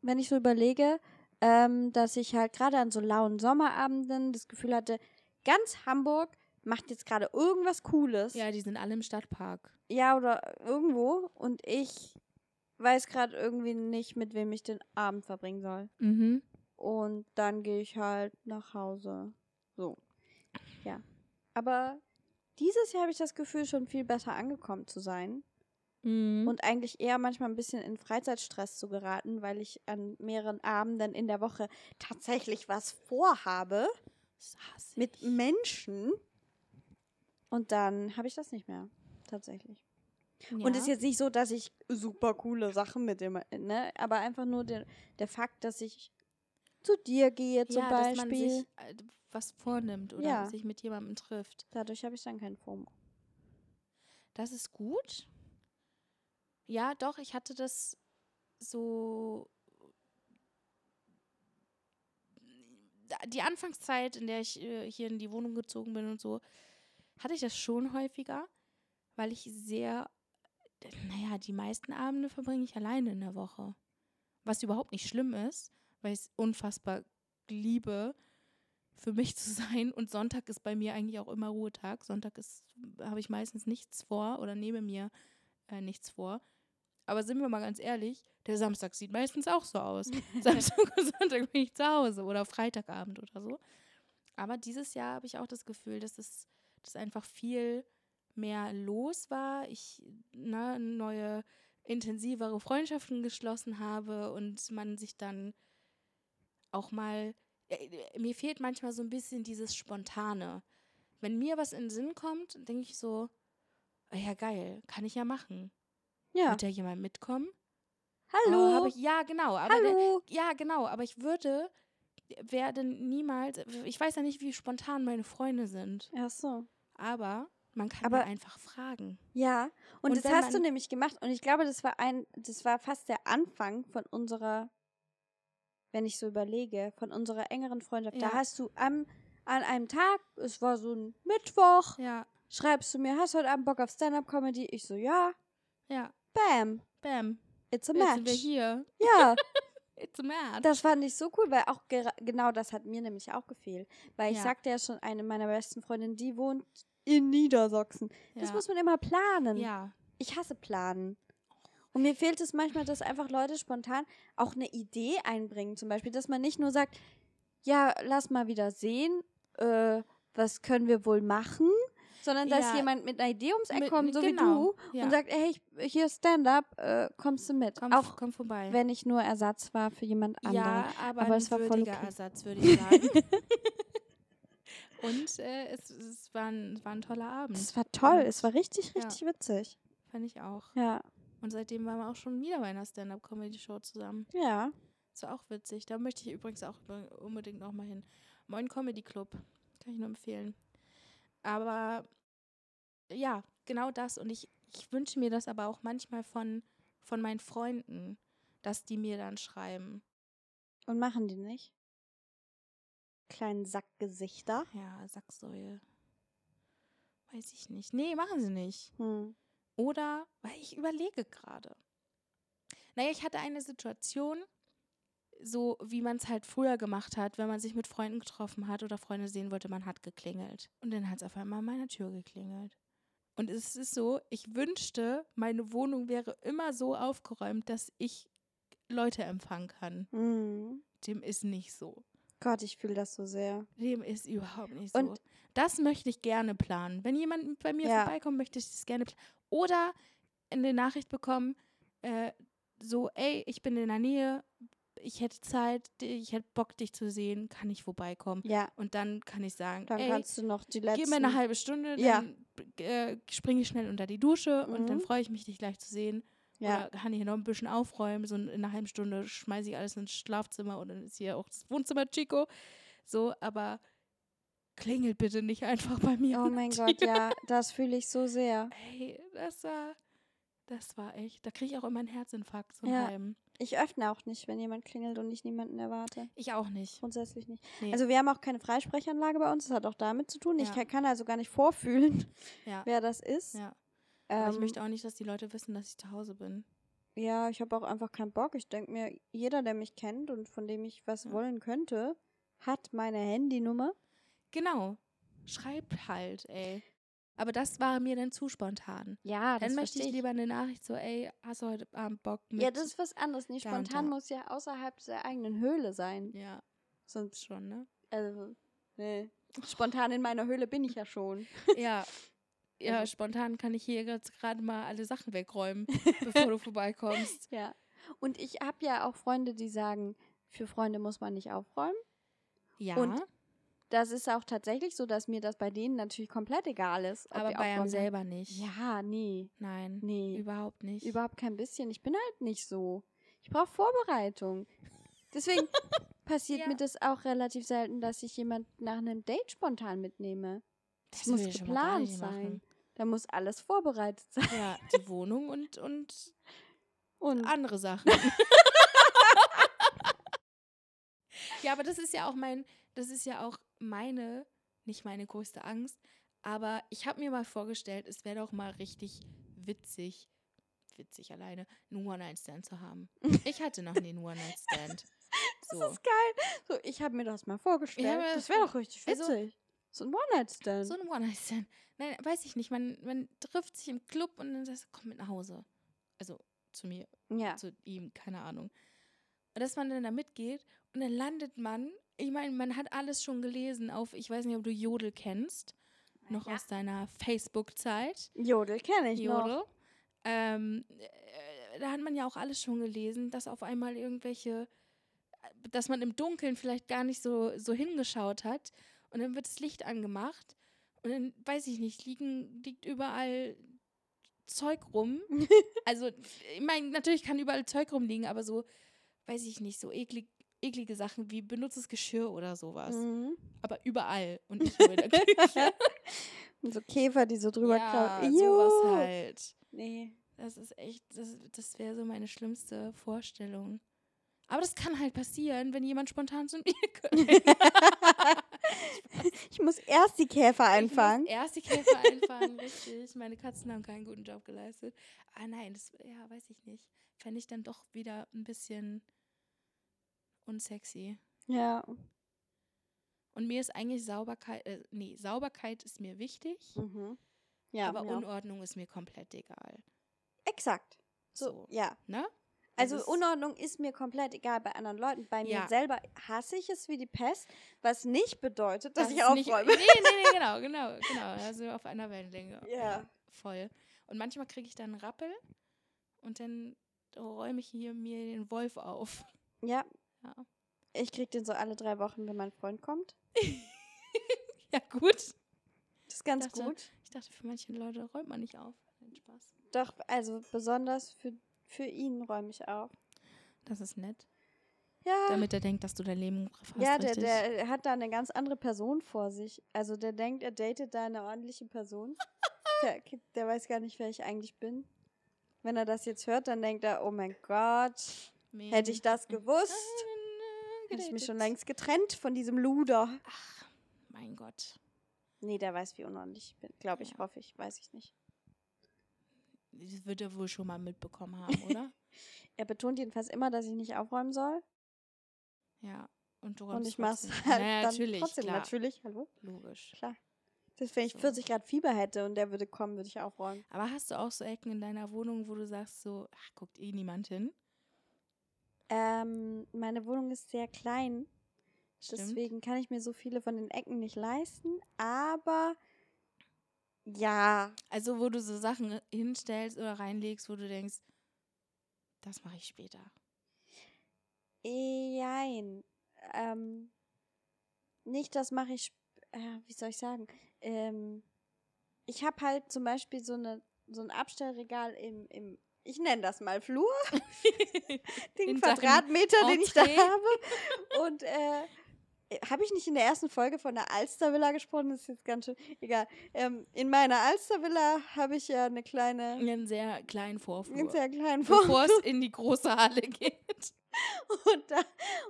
S2: wenn ich so überlege, ähm, dass ich halt gerade an so lauen Sommerabenden das Gefühl hatte, ganz Hamburg macht jetzt gerade irgendwas Cooles.
S1: Ja, die sind alle im Stadtpark.
S2: Ja, oder irgendwo. Und ich weiß gerade irgendwie nicht, mit wem ich den Abend verbringen soll.
S1: Mhm.
S2: Und dann gehe ich halt nach Hause. So. Ja. Aber dieses Jahr habe ich das Gefühl, schon viel besser angekommen zu sein.
S1: Mhm.
S2: Und eigentlich eher manchmal ein bisschen in Freizeitstress zu geraten, weil ich an mehreren Abenden in der Woche tatsächlich was vorhabe mit. Menschen. Und dann habe ich das nicht mehr. Tatsächlich. Und es ist jetzt nicht so, dass ich super coole Sachen mit dem, ne? Aber einfach nur der, der Fakt, dass ich zu dir gehe zum
S1: ja,
S2: Beispiel.
S1: dass man sich äh, was vornimmt oder
S2: Ja.
S1: sich mit jemandem trifft.
S2: Dadurch habe ich dann kein FOMO.
S1: Das ist gut. Ja, doch, ich hatte das so. Die Anfangszeit, in der ich äh, hier in die Wohnung gezogen bin und so, hatte ich das schon häufiger, weil ich sehr, naja, die meisten Abende verbringe ich alleine in der Woche. Was überhaupt nicht schlimm ist, weil ich es unfassbar liebe, für mich zu sein. Und Sonntag ist bei mir eigentlich auch immer Ruhetag. Sonntag ist, habe ich meistens nichts vor oder nehme mir äh, nichts vor. Aber sind wir mal ganz ehrlich, der Samstag sieht meistens auch so aus. Samstag und Sonntag bin ich zu Hause oder Freitagabend oder so. Aber dieses Jahr habe ich auch das Gefühl, dass es dass einfach viel mehr los war. Ich ne, neue, intensivere Freundschaften geschlossen habe und man sich dann auch mal. Äh, mir fehlt manchmal so ein bisschen dieses Spontane. Wenn mir was in den Sinn kommt, denke ich so, oh ja geil, kann ich ja machen.
S2: Ja.
S1: Wird ja jemand mitkommen?
S2: Hallo.
S1: Oh, ich, ja, genau. Aber der,
S2: Hallo.
S1: ja, genau. Aber ich würde, werde niemals, ich weiß ja nicht, wie spontan meine Freunde sind.
S2: Ach so.
S1: Aber man kann
S2: Aber-
S1: einfach fragen.
S2: Ja, und,
S1: Und
S2: das hast du nämlich gemacht und ich glaube, das war ein, das war fast der Anfang von unserer, wenn ich so überlege, von unserer engeren Freundschaft. Da
S1: Ja.
S2: hast du am, an einem Tag, es war so ein Mittwoch,
S1: Ja,
S2: schreibst du mir, hast du heute Abend Bock auf Stand-Up-Comedy? Ich so, ja,
S1: ja.
S2: bam.
S1: Bam.
S2: It's a
S1: Jetzt sind wir
S2: match.
S1: hier.
S2: Ja,
S1: It's a match.
S2: das fand ich so cool, weil auch genau das hat mir nämlich auch gefehlt. Weil ich
S1: Ja.
S2: sagte ja schon, eine meiner besten Freundinnen, die wohnt in Niedersachsen. Das
S1: ja.
S2: muss man immer planen.
S1: ja.
S2: Ich hasse planen. Und mir fehlt es manchmal, dass einfach Leute spontan auch eine Idee einbringen. Zum Beispiel, dass man nicht nur sagt, ja, lass mal wieder sehen, äh, was können wir wohl machen, sondern dass
S1: Ja.
S2: jemand mit einer Idee ums Eck
S1: Mit-
S2: kommt, so
S1: genau,
S2: wie du,
S1: ja.
S2: und sagt, hey, ich, hier Stand-up, äh, kommst du mit.
S1: Komm,
S2: auch
S1: komm vorbei.
S2: wenn ich nur Ersatz war für jemand anderen.
S1: Ja, aber,
S2: Aber
S1: ein
S2: es war voll okay.
S1: Ersatz, würde ich sagen. Und äh, es, es, war ein, es war ein toller Abend.
S2: Es war toll,
S1: Und-
S2: es war richtig,
S1: Ja.
S2: richtig witzig.
S1: Fand ich auch.
S2: Ja,
S1: Und seitdem waren wir auch schon wieder bei einer Stand-Up-Comedy-Show zusammen.
S2: ja.
S1: Das war auch witzig. Da möchte ich übrigens auch unbedingt noch mal hin. Moin Comedy Club. Kann ich nur empfehlen. Aber ja, genau das. Und ich, ich wünsche mir das aber auch manchmal von, von meinen Freunden, dass die mir dann schreiben.
S2: Und machen die nicht? Kleinen Sackgesichter.
S1: Ja, Sacksäue. Weiß ich nicht. Nee, machen sie nicht.
S2: Hm.
S1: Oder, weil ich überlege gerade. Naja, ich hatte eine Situation, so wie man es halt früher gemacht hat, wenn man sich mit Freunden getroffen hat oder Freunde sehen wollte, man hat geklingelt. Und dann hat es auf einmal an meiner Tür geklingelt. Und es ist so, ich wünschte, meine Wohnung wäre immer so aufgeräumt, dass ich Leute empfangen kann.
S2: Hm.
S1: Dem ist nicht so.
S2: Gott, ich fühle das so sehr.
S1: Dem ist überhaupt nicht so.
S2: Und-
S1: das möchte ich gerne planen. Wenn jemand bei mir
S2: Ja.
S1: vorbeikommt, möchte ich das gerne planen. Oder eine Nachricht bekommen, äh, so, ey, ich bin in der Nähe, ich hätte Zeit, ich hätte Bock, dich zu sehen, kann ich vorbeikommen?
S2: Ja,
S1: Und dann kann ich sagen,
S2: dann
S1: ey,
S2: kannst du noch die letzten...
S1: gib mir eine halbe Stunde,
S2: Ja.
S1: dann äh, springe ich schnell unter die Dusche und dann
S2: Mhm.
S1: freue ich mich, dich gleich zu sehen.
S2: Ja.
S1: Oder kann ich hier noch ein bisschen aufräumen, so in einer halben Stunde schmeiße ich alles ins Schlafzimmer und dann ist hier auch das Wohnzimmer Chico. So, aber klingelt bitte nicht einfach bei mir.
S2: Oh mein Gott,
S1: Tür.
S2: ja, das fühle ich so sehr.
S1: Ey, das war, das war echt, da kriege ich auch immer einen Herzinfarkt, so
S2: Ja.
S1: halben.
S2: Ich öffne auch nicht, wenn jemand klingelt und ich niemanden erwarte.
S1: Ich auch nicht.
S2: Grundsätzlich nicht.
S1: Nee.
S2: Also wir haben auch keine Freisprechanlage bei uns, das hat auch damit zu tun. Ich
S1: Ja.
S2: kann, kann also gar nicht vorfühlen,
S1: Ja.
S2: wer das ist.
S1: Ja.
S2: Ähm,
S1: Aber ich möchte auch nicht, dass die Leute wissen, dass ich zu Hause bin.
S2: ja, ich habe auch einfach keinen Bock. Ich denke mir, jeder, der mich kennt und von dem ich was
S1: Ja.
S2: wollen könnte, hat meine Handynummer.
S1: Genau. Schreib halt, ey. Aber das war mir dann zu spontan.
S2: Ja,
S1: dann möchte ich lieber eine Nachricht so, ey, hast du heute Abend Bock mit?
S2: Ja, das ist was anderes.
S1: Da und
S2: spontan
S1: da.
S2: muss ja außerhalb der eigenen Höhle sein.
S1: Ja,
S2: Sonst,
S1: schon, ne?
S2: also, nee. Spontan in meiner Höhle bin ich ja schon.
S1: Ja. Ja,
S2: Also-
S1: spontan kann ich hier jetzt gerade mal alle Sachen wegräumen, bevor du vorbeikommst.
S2: Ja. Und ich habe ja auch Freunde, die sagen, für Freunde muss man nicht aufräumen.
S1: Ja,
S2: Und Das ist auch tatsächlich so, dass mir das bei denen natürlich komplett egal ist.
S1: aber bei einem selber nicht.
S2: Ja, nee.
S1: Nein,
S2: Nee.
S1: überhaupt nicht.
S2: Überhaupt kein bisschen. Ich bin halt nicht so. Ich brauche Vorbereitung. Deswegen passiert
S1: Ja.
S2: mir das auch relativ selten, ich ich jemand nach einem Date spontan mitnehme. Das, muss
S1: mal gar
S2: geplant sein. Da muss alles vorbereitet sein.
S1: Ja, die Wohnung und, und
S2: Und
S1: andere Sachen. ja, aber das ist ja auch mein, das ist ja auch meine, nicht meine größte Angst, aber ich habe mir mal vorgestellt, es wäre doch mal richtig witzig, witzig alleine, einen One-Night-Stand zu haben. Ich hatte noch nie einen One-Night-Stand. So.
S2: das ist geil. So, ich habe mir das mal vorgestellt. das wäre doch richtig
S1: also-
S2: witzig. So ein One-Night-Stand.
S1: So ein One-Night-Stand. Nein, weiß ich nicht. Man, man trifft sich im Club und dann sagt, komm mit nach Hause. Also zu mir,
S2: ja.
S1: zu ihm, keine Ahnung. Und dass man dann da mitgeht und dann landet man, ich meine, man hat alles schon gelesen auf, ich weiß nicht, ob du Jodel kennst, noch
S2: Ja.
S1: aus deiner Facebook-Zeit.
S2: Jodel kenne ich noch.
S1: Jodel. Ähm, äh, da hat man ja auch alles schon gelesen, dass auf einmal irgendwelche, dass man im Dunkeln vielleicht gar nicht so, so hingeschaut hat und dann wird das Licht angemacht und dann, weiß ich nicht, liegen, liegt überall Zeug rum. also, ich meine, natürlich kann überall Zeug rumliegen, aber so, weiß ich nicht, so eklig, eklige Sachen wie benutztes Geschirr oder sowas.
S2: Mhm.
S1: Aber überall und nicht nur in der Küche.
S2: Und so Käfer, die so drüber
S1: ja,
S2: krabbeln.
S1: sowas halt.
S2: Nee.
S1: Das ist echt, das, das wäre so meine schlimmste Vorstellung. Aber das kann halt passieren, wenn jemand spontan zu mir kommt.
S2: Ich muss erst die Käfer einfangen.
S1: erst die Käfer einfangen, richtig. Meine Katzen haben keinen guten Job geleistet. Ah nein, das, ja, weiß ich nicht. Fände ich dann doch wieder ein bisschen unsexy.
S2: Ja.
S1: Und mir ist eigentlich Sauberkeit, äh, nee, Sauberkeit ist mir wichtig,
S2: Mhm. Ja,
S1: aber
S2: auch.
S1: Unordnung ist mir komplett egal.
S2: exakt. So,
S1: So.
S2: ja.
S1: Ne?
S2: Also Unordnung ist mir komplett egal bei anderen Leuten. Bei mir
S1: Ja.
S2: selber hasse ich es wie die Pest, was nicht bedeutet, dass
S1: Das
S2: ich
S1: ist nicht-
S2: aufräume.
S1: Nee, nee, nee, genau, genau, genau. Wir auf einer Wellenlänge.
S2: Ja.
S1: Voll. Und manchmal kriege ich dann einen Rappel und dann räume ich hier mir den Wolf auf.
S2: Ja.
S1: Ja.
S2: Ich krieg den so alle drei Wochen, wenn mein Freund kommt.
S1: Ja, gut.
S2: Das ist ganz
S1: dachte-
S2: gut.
S1: Ich dachte, für manche Leute räumt man nicht auf. Spaß.
S2: Doch, also besonders für, für ihn räume ich auf.
S1: Das ist nett.
S2: Ja.
S1: Damit er denkt, dass du dein Leben im Griff hast.
S2: ja, der,
S1: richtig?
S2: der hat da eine ganz andere Person vor sich. Also der denkt, er datet da eine ordentliche Person. der, der weiß gar nicht, wer ich eigentlich bin. Wenn er das jetzt hört, dann denkt er, oh mein Gott, hätte ich das gewusst, hätte ich mich schon längst getrennt von diesem Luder.
S1: Ach, mein Gott.
S2: Nee, der weiß, wie unordentlich ich bin. Glaube ich,
S1: Ja.
S2: hoffe ich, weiß ich nicht.
S1: Das wird er wohl schon mal mitbekommen haben, oder?
S2: Er betont jedenfalls immer, dass ich nicht aufräumen soll.
S1: ja. Und du
S2: Und ich mach's
S1: trotzdem.
S2: halt
S1: naja,
S2: dann
S1: natürlich,
S2: trotzdem.
S1: klar.
S2: Natürlich, hallo?
S1: Logisch.
S2: Klar. Das, wenn ich
S1: So.
S2: 40 Grad Fieber hätte und der würde kommen, würde ich aufräumen.
S1: Aber hast du auch so Ecken in deiner Wohnung, wo du sagst so, ach, guckt eh niemand hin?
S2: Ähm, meine Wohnung ist sehr klein.
S1: Stimmt.
S2: Deswegen kann ich mir so viele von den Ecken nicht leisten. Aber ja,
S1: Also, wo du so Sachen hinstellst oder reinlegst, wo du denkst, das mache ich später.
S2: jein. Ähm, nicht, das mache ich, äh, wie soll ich sagen? Ähm, ich habe halt zum Beispiel so, eine, so ein Abstellregal im, im ich nenne das mal Flur, den
S1: In
S2: Quadratmeter, den ich da habe. Und äh, habe ich nicht in der ersten Folge von der Alstervilla gesprochen? Das ist jetzt ganz schön egal. Ähm, in meiner Alstervilla habe ich ja eine kleine,
S1: Einen sehr kleinen Vorflur.
S2: einen sehr kleinen
S1: bevor
S2: Vorflur.
S1: es in die große Halle geht.
S2: Und da,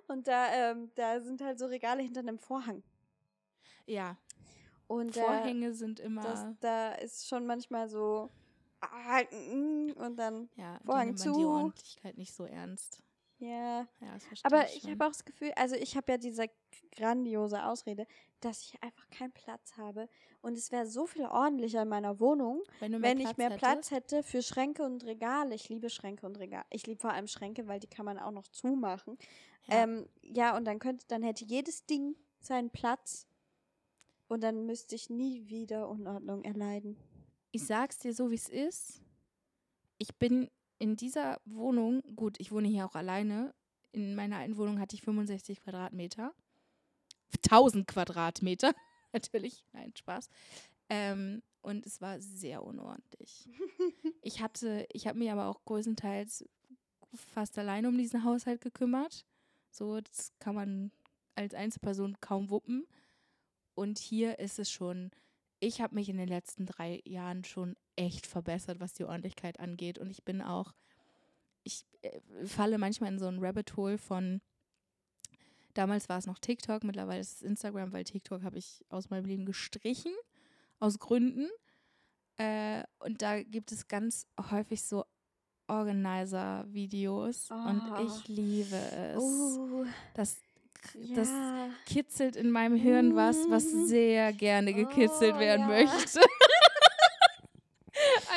S2: und da, ähm, da sind halt so Regale hinter einem Vorhang.
S1: Ja,
S2: Und äh,
S1: Vorhänge sind immer.
S2: das, da ist schon manchmal so ah, mm, und dann
S1: ja,
S2: Vorhang
S1: nimmt man die
S2: zu.
S1: Ordentlichkeit nicht so ernst.
S2: Ja.
S1: Ja, das verstehe
S2: Aber
S1: ich
S2: ich habe auch das Gefühl, also ich habe ja diese grandiose Ausrede, dass ich einfach keinen Platz habe. Und es wäre so viel ordentlicher in meiner Wohnung,
S1: wenn,
S2: wenn ich mehr
S1: hättest,
S2: Platz hätte für Schränke und Regale. Ich liebe Schränke und Regale. Ich liebe vor allem Schränke, weil die kann man auch noch zumachen.
S1: Ja.
S2: Ja, ähm, ja und dann könnte, dann hätte jedes Ding seinen Platz. Und dann müsste ich nie wieder Unordnung erleiden.
S1: ich sag's dir so, wie es ist. Ich bin in dieser Wohnung, gut, ich wohne hier auch alleine. In meiner alten Wohnung hatte ich 65 Quadratmeter. 1000 Quadratmeter, natürlich. Nein, Spaß. Ähm, und es war sehr unordentlich. Ich hatte, ich habe mich aber auch größtenteils fast alleine um diesen Haushalt gekümmert. So, das kann man als Einzelperson kaum wuppen. Und hier ist es schon, ich habe mich in den letzten drei Jahren schon echt verbessert, was die Ordentlichkeit angeht. Und ich bin auch, ich äh, falle manchmal in so ein Rabbit Hole von, damals war es noch TikTok, mittlerweile ist es Instagram, weil TikTok habe ich aus meinem Leben gestrichen, aus Gründen. Äh, und da gibt es ganz häufig so Organizer-Videos. Und
S2: Ah.
S1: ich liebe es.
S2: Oh,
S1: Das, das
S2: ja.
S1: kitzelt in meinem Hirn was, was
S2: Mhm.
S1: sehr gerne gekitzelt
S2: Oh,
S1: werden
S2: ja.
S1: möchte.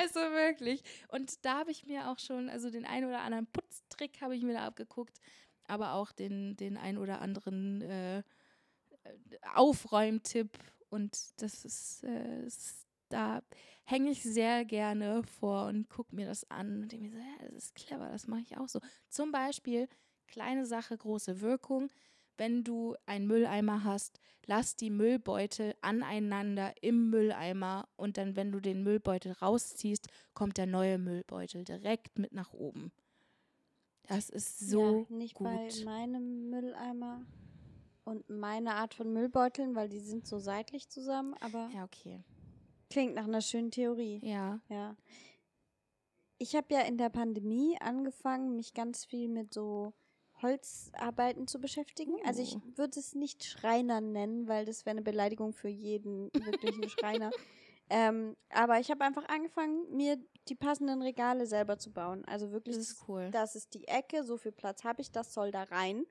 S1: also wirklich. Und da habe ich mir auch schon, also den einen oder anderen Putztrick habe ich mir da abgeguckt, aber auch den, den ein oder anderen äh, Aufräumtipp. Und das ist, äh, ist da hänge ich sehr gerne vor und gucke mir das an und denke mir so, ja, das ist clever, das mache ich auch so. Zum Beispiel, kleine Sache, große Wirkung. Wenn du einen Mülleimer hast, lass die Müllbeutel aneinander im Mülleimer und dann, wenn du den Müllbeutel rausziehst, kommt der neue Müllbeutel direkt mit nach oben. Das ist so
S2: ja, nicht
S1: gut.
S2: bei meinem Mülleimer und meine Art von Müllbeuteln, weil die sind so seitlich zusammen, aber
S1: Ja, okay.
S2: klingt nach einer schönen Theorie.
S1: Ja.
S2: Ja. Ich habe ja in der Pandemie angefangen, mich ganz viel mit so Holzarbeiten zu beschäftigen. Also ich
S1: Uh.
S2: würde es nicht Schreiner nennen, weil das wäre eine Beleidigung für jeden wirklichen Schreiner. Ähm, aber ich habe einfach angefangen, mir die passenden Regale selber zu bauen. Also wirklich,
S1: Das ist cool.
S2: das ist die Ecke, so viel Platz habe ich, das soll da rein.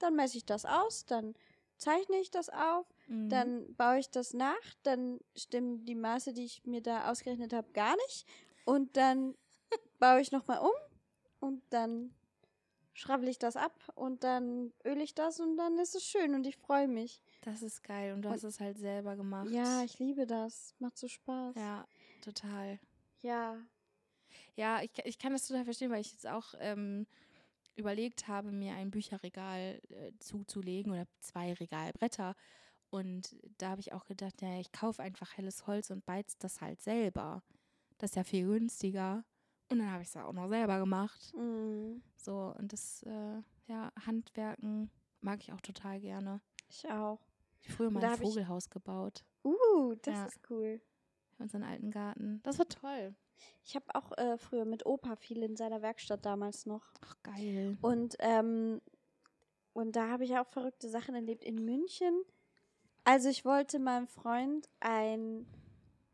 S2: Dann messe ich das aus, dann zeichne ich das auf,
S1: Mhm.
S2: dann baue ich das nach, dann stimmen die Maße, die ich mir da ausgerechnet habe, gar nicht. Und dann baue ich nochmal um und dann schrabbel ich das ab und dann öle ich das und dann ist es schön und ich freue mich.
S1: Das ist geil und du
S2: Und-
S1: hast es halt selber gemacht.
S2: Ja, ich liebe das. Macht so Spaß.
S1: Ja, total.
S2: Ja.
S1: Ja, ich, ich kann das total verstehen, weil ich jetzt auch ähm, überlegt habe, mir ein Bücherregal äh, zuzulegen oder zwei Regalbretter. Und da habe ich auch gedacht, ja, ich kaufe einfach helles Holz und beiz das halt selber. Das ist ja viel günstiger. Und dann habe ich es auch noch selber gemacht.
S2: Mm,
S1: So, und das, äh, ja, Handwerken mag ich auch total gerne.
S2: ich auch.
S1: Ich habe früher mal ein
S2: hab ich-
S1: Vogelhaus gebaut.
S2: Uh, das
S1: Ja.
S2: ist cool.
S1: Für unseren alten Garten. Das war toll.
S2: Ich habe auch äh, früher mit Opa viel in seiner Werkstatt damals noch.
S1: Ach, geil.
S2: Und, ähm, und da habe ich auch verrückte Sachen erlebt. In München. Also ich wollte meinem Freund ein,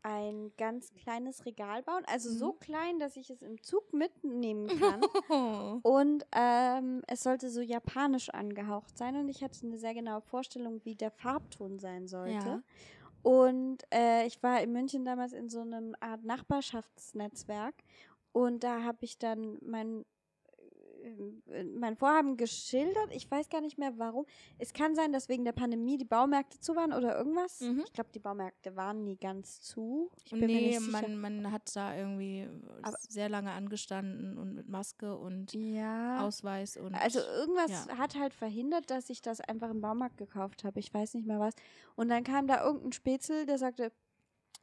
S2: ein ganz kleines Regal bauen. Also so
S1: Mhm.
S2: klein, dass ich es im Zug mitnehmen kann.
S1: Oh.
S2: Und ähm, es sollte so japanisch angehaucht sein. Und ich hatte eine sehr genaue Vorstellung, wie der Farbton sein sollte.
S1: Ja.
S2: Und äh, ich war in München damals in so einem Art Nachbarschaftsnetzwerk. Und da habe ich dann mein, mein Vorhaben geschildert. Ich weiß gar nicht mehr warum. Es kann sein, dass wegen der Pandemie die Baumärkte zu waren oder irgendwas.
S1: Mhm.
S2: Ich glaube, die Baumärkte waren nie ganz zu. Ich bin
S1: nee, man, man hat da irgendwie
S2: Aber-
S1: sehr lange angestanden und mit Maske und
S2: ja.
S1: Ausweis und.
S2: Also irgendwas
S1: ja.
S2: hat halt verhindert, dass ich das einfach im Baumarkt gekauft habe. Ich weiß nicht mehr was. Und dann kam da irgendein Spätzle, der sagte,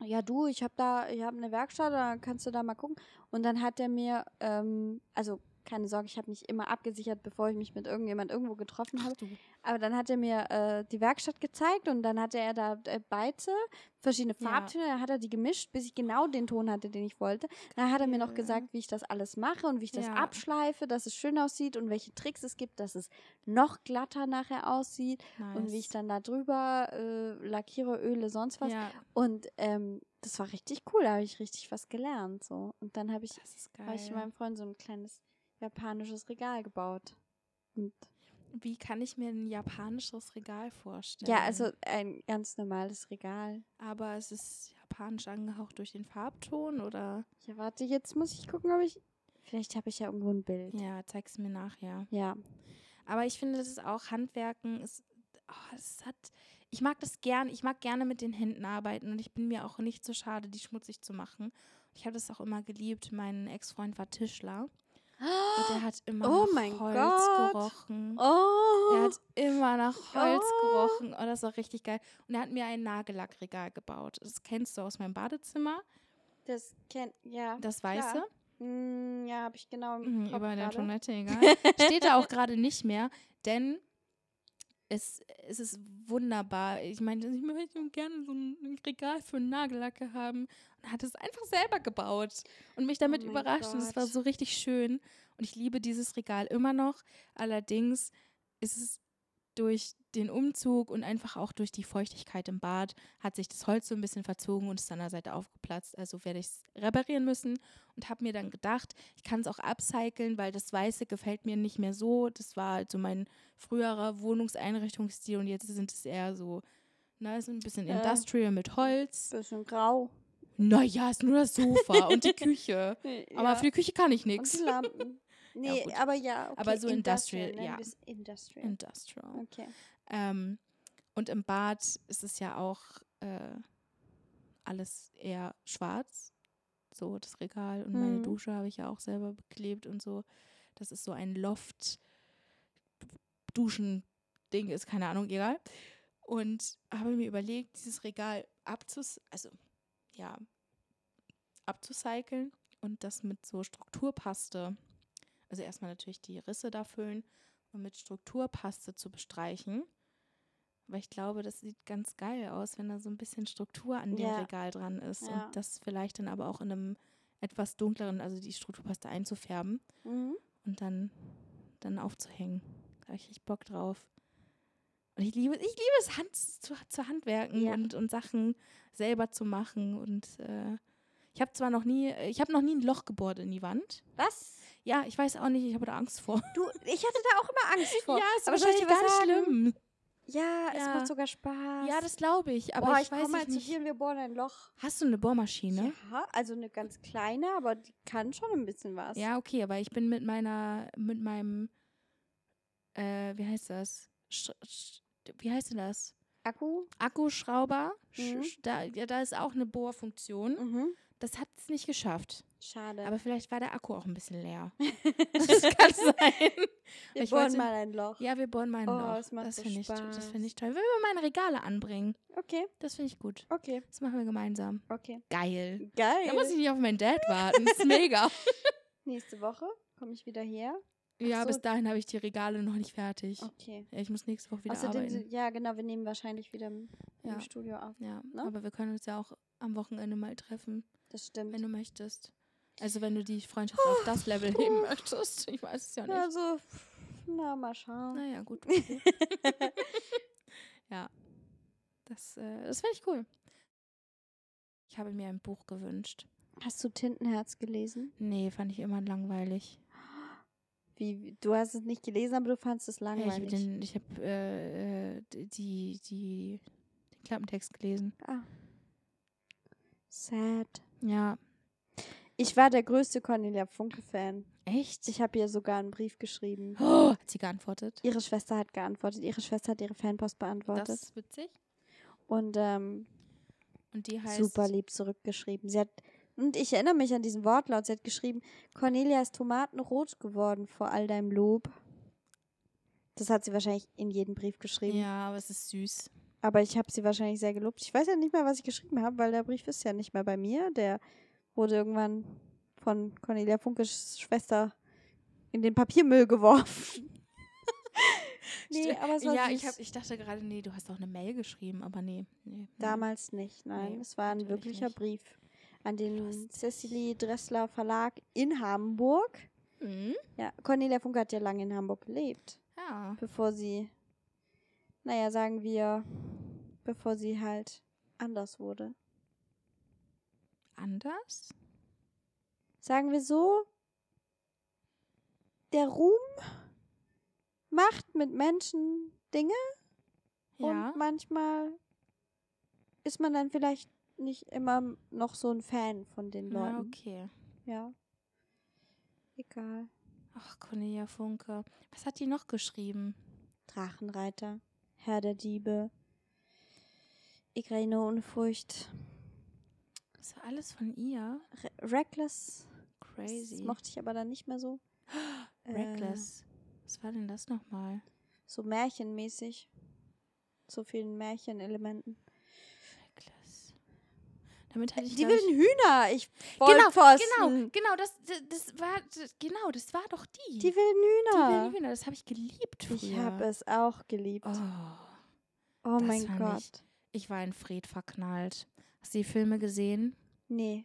S2: ja du, ich habe da, ich habe eine Werkstatt, da kannst du da mal gucken. Und dann hat er mir, ähm, also keine Sorge, ich habe mich immer abgesichert, bevor ich mich mit irgendjemand irgendwo getroffen habe. Aber dann hat er mir äh, die Werkstatt gezeigt und dann hatte er da äh, Beize, verschiedene
S1: Ja.
S2: Farbtöne, dann hat er die gemischt, bis ich genau den Ton hatte, den ich wollte. Dann hat er mir noch gesagt, wie ich das alles mache und wie ich das
S1: Ja.
S2: abschleife, dass es schön aussieht und welche Tricks es gibt, dass es noch glatter nachher aussieht
S1: Nice.
S2: und wie ich dann da drüber äh, lackiere, Öle, sonst was.
S1: Ja,
S2: Und ähm, das war richtig cool, da habe ich richtig was gelernt. So. Und dann habe ich, hab ich meinem Freund so ein kleines japanisches Regal gebaut. Und
S1: Wie kann ich mir ein japanisches Regal vorstellen?
S2: Ja, also ein ganz normales Regal.
S1: Aber es ist japanisch angehaucht durch den Farbton oder?
S2: Ja, warte, jetzt muss ich gucken, ob ich. Vielleicht habe ich ja irgendwo ein Bild.
S1: Ja, zeig's mir nachher.
S2: Ja.
S1: Aber ich finde, das ist auch Handwerken. Ist, oh, es hat, ich mag das gern. Ich mag gerne mit den Händen arbeiten und ich bin mir auch nicht so schade, die schmutzig zu machen. Ich habe das auch immer geliebt. Mein Ex-Freund war Tischler und er hat immer
S2: Oh
S1: nach
S2: mein
S1: Holz
S2: Gott.
S1: gerochen.
S2: Oh!
S1: Er hat immer nach Holz
S2: Oh.
S1: gerochen. Oh, das war richtig geil. Und er hat mir ein Nagellackregal gebaut. Das kennst du aus meinem Badezimmer.
S2: das kennt. Ja.
S1: Das weiße.
S2: Mm, ja, habe ich genau im
S1: Mhm, über der. Toilette, egal. Steht da auch gerade nicht mehr, denn es, es ist wunderbar. Ich meine, ich möchte gerne so ein Regal für Nagellacke haben. Und hat es einfach selber gebaut und mich damit
S2: Oh
S1: überrascht. Und es war
S2: Gott.
S1: so richtig schön. Und ich liebe dieses Regal immer noch. Allerdings ist es durch den Umzug und einfach auch durch die Feuchtigkeit im Bad hat sich das Holz so ein bisschen verzogen und ist an der Seite aufgeplatzt. Also werde ich es reparieren müssen und habe mir dann gedacht, ich kann es auch upcyclen, weil das Weiße gefällt mir nicht mehr so. Das war halt so mein früherer Wohnungseinrichtungsstil und jetzt sind es eher so, na, so ein bisschen
S2: Äh.
S1: Industrial mit Holz.
S2: Bisschen grau.
S1: Naja, ist nur das Sofa und die Küche. Aber
S2: ja.
S1: für die Küche kann ich
S2: Und
S1: nichts.
S2: die Lampen. Nee,
S1: gut.
S2: aber ja. Okay,
S1: Aber so Industrial,
S2: nennen
S1: ja.
S2: Industrial.
S1: Industrial.
S2: Okay.
S1: Ähm, und im Bad ist es ja auch äh, alles eher schwarz. So das Regal und meine
S2: Mhm.
S1: Dusche habe ich ja auch selber beklebt und so. Das ist so ein Loft-Duschen-Ding, ist keine Ahnung, egal. Und habe mir überlegt, dieses Regal abzus also ja, abzucyceln und das mit so Strukturpaste, also erstmal natürlich die Risse da füllen und mit Strukturpaste zu bestreichen. Weil ich glaube, das sieht ganz geil aus, wenn da so ein bisschen Struktur an dem
S2: Ja.
S1: Regal dran ist.
S2: Ja.
S1: Und das vielleicht dann aber auch in einem etwas dunkleren, also die Strukturpaste einzufärben
S2: Mhm.
S1: und dann, dann aufzuhängen. Da habe ich richtig Bock drauf. Und ich liebe, ich liebe es, Hand zu, zu handwerken
S2: Ja.
S1: und, und Sachen selber zu machen. Und äh, ich habe zwar noch nie, ich habe noch nie ein Loch gebohrt in die Wand.
S2: Was?
S1: Ja, ich weiß auch nicht, ich habe da Angst vor.
S2: Du, ich hatte da auch immer Angst vor.
S1: Ja, ist
S2: Aber
S1: wahrscheinlich ganz
S2: sagen?
S1: schlimm.
S2: Ja, es
S1: Ja.
S2: macht sogar Spaß.
S1: Ja, das glaube ich, aber
S2: Boah,
S1: ich,
S2: ich
S1: weiß
S2: mal
S1: ich
S2: zu
S1: nicht.
S2: dir und wir bohren ein Loch.
S1: Hast du eine Bohrmaschine?
S2: Ja, also eine ganz kleine, aber die kann schon ein bisschen was.
S1: Ja, okay, aber ich bin mit meiner, mit meinem, äh, wie heißt das? Sch Sch wie heißt denn das?
S2: Akku?
S1: Akkuschrauber. Sch
S2: Mhm.
S1: Da, ja, da ist auch eine Bohrfunktion.
S2: Mhm.
S1: Das hat es nicht geschafft.
S2: Schade.
S1: Aber vielleicht war der Akku auch ein bisschen leer. das kann sein.
S2: wir
S1: ich
S2: bohren mal ein Loch.
S1: Ja, wir bohren mal ein
S2: Oh,
S1: Loch.
S2: macht
S1: das
S2: so
S1: finde ich, das finde ich toll. Wenn wir meine Regale anbringen,
S2: Okay,
S1: das finde ich gut.
S2: okay,
S1: Das machen wir gemeinsam.
S2: okay.
S1: Geil.
S2: Geil.
S1: Da muss ich nicht auf meinen Dad warten. Das ist mega.
S2: Nächste Woche komme ich wieder her.
S1: ja,
S2: so.
S1: bis dahin habe ich die Regale noch nicht fertig.
S2: Okay.
S1: Ja, ich muss nächste Woche wieder
S2: Außerdem,
S1: arbeiten.
S2: sind, ja genau, wir nehmen wahrscheinlich wieder im,
S1: Ja.
S2: im Studio auf.
S1: Ja,
S2: Ne?
S1: aber wir können uns ja auch am Wochenende mal treffen,
S2: Das stimmt.
S1: wenn du möchtest. Also wenn du die Freundschaft auf das Level heben möchtest. Ich weiß es ja nicht.
S2: Also, na, mal schauen.
S1: Naja, gut. Okay. ja. Das, äh, das finde ich cool. Ich habe mir ein Buch gewünscht.
S2: Hast du Tintenherz gelesen?
S1: Nee, fand ich immer langweilig.
S2: Wie, du hast es nicht gelesen, aber du fandest es
S1: Ja, ich habe
S2: langweilig.
S1: den, ich hab, äh, äh, die, die, den Klappentext gelesen.
S2: ah. Sad.
S1: Ja.
S2: Ich war der größte Cornelia Funke-Fan.
S1: Echt?
S2: Ich habe ihr sogar einen Brief geschrieben.
S1: oh, hat sie geantwortet?
S2: Ihre Schwester hat geantwortet. Ihre Schwester hat ihre Fanpost beantwortet.
S1: Das ist witzig.
S2: und ähm,
S1: Und die heißt.
S2: super lieb zurückgeschrieben. Sie hat, und ich erinnere mich an diesen Wortlaut. Sie hat geschrieben, Cornelia ist tomatenrot geworden vor all deinem Lob. Das hat sie wahrscheinlich in jeden Brief geschrieben.
S1: Ja, aber es ist süß.
S2: Aber ich habe sie wahrscheinlich sehr gelobt. Ich weiß ja nicht mehr, was ich geschrieben habe, weil der Brief ist ja nicht mehr bei mir. Der wurde irgendwann von Cornelia Funkes Schwester in den Papiermüll geworfen. nee, aber es war
S1: ja, ich, hab, ich dachte gerade, nee, du hast auch eine Mail geschrieben, aber nee. nee nee.
S2: Damals nicht, nein.
S1: Nee,
S2: es war ein wirklicher
S1: nicht.
S2: Brief an den. Cecily Dressler Verlag in Hamburg.
S1: Mhm.
S2: Ja, Cornelia Funke hat ja lange in Hamburg gelebt,
S1: Ja.
S2: bevor sie, naja, sagen wir, bevor sie halt anders wurde.
S1: Anders?
S2: Sagen wir so, der Ruhm macht mit Menschen Dinge
S1: Ja.
S2: und manchmal ist man dann vielleicht nicht immer noch so ein Fan von den Leuten.
S1: Ja, okay.
S2: Ja. Egal.
S1: Ach, Cornelia Funke. Was hat die noch geschrieben?
S2: Drachenreiter, Herr der Diebe, Igraine ohne Furcht,
S1: Das war alles von ihr.
S2: Re Reckless. Das
S1: Crazy.
S2: mochte ich aber dann nicht mehr so. Äh,
S1: Reckless. Was war denn das nochmal?
S2: so märchenmäßig. So vielen Märchenelementen.
S1: Damit hatte ich
S2: Die
S1: ich-
S2: wilden Hühner, ich
S1: Genau, genau, genau, das, das, das war, das, genau, das war doch die.
S2: Die wilden
S1: Die
S2: Hühner.
S1: wilden Hühner, das habe ich geliebt früher.
S2: ich habe es auch geliebt.
S1: Oh,
S2: Oh,
S1: das
S2: mein Gott.
S1: ich- ich war in Fred verknallt. Hast du die Filme gesehen?
S2: Nee,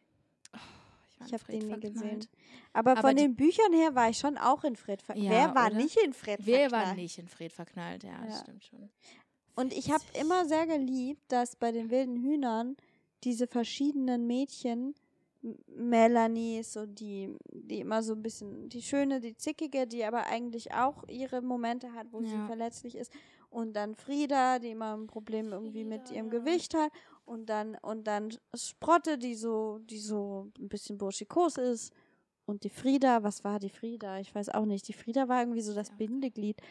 S1: war
S2: ich
S1: in
S2: habe den nie
S1: verknallt.
S2: gesehen. Aber,
S1: Aber
S2: von
S1: die-
S2: den Büchern her war ich schon auch in Fred verknallt.
S1: Ja,
S2: Wer war
S1: oder?
S2: nicht in Fred
S1: Wer
S2: verknallt?
S1: war nicht in Fred verknallt? Ja, das
S2: Ja.
S1: stimmt schon.
S2: Und ich habe immer sehr geliebt, dass bei den wilden Hühnern diese verschiedenen Mädchen, Melanie ist so die, die immer so ein bisschen, die schöne, die zickige, die aber eigentlich auch ihre Momente hat, wo sie
S1: Ja.
S2: verletzlich ist. Und dann Frieda, die immer ein Problem irgendwie mit
S1: Frieda,
S2: ihrem
S1: ja.
S2: Gewicht hat. Und dann, und dann Sprotte, die so, die so ein bisschen burschikos ist. Und die Frieda, was war die Frieda? Ich weiß auch nicht. Die Frieda war irgendwie so das
S1: Ja.
S2: Bindeglied.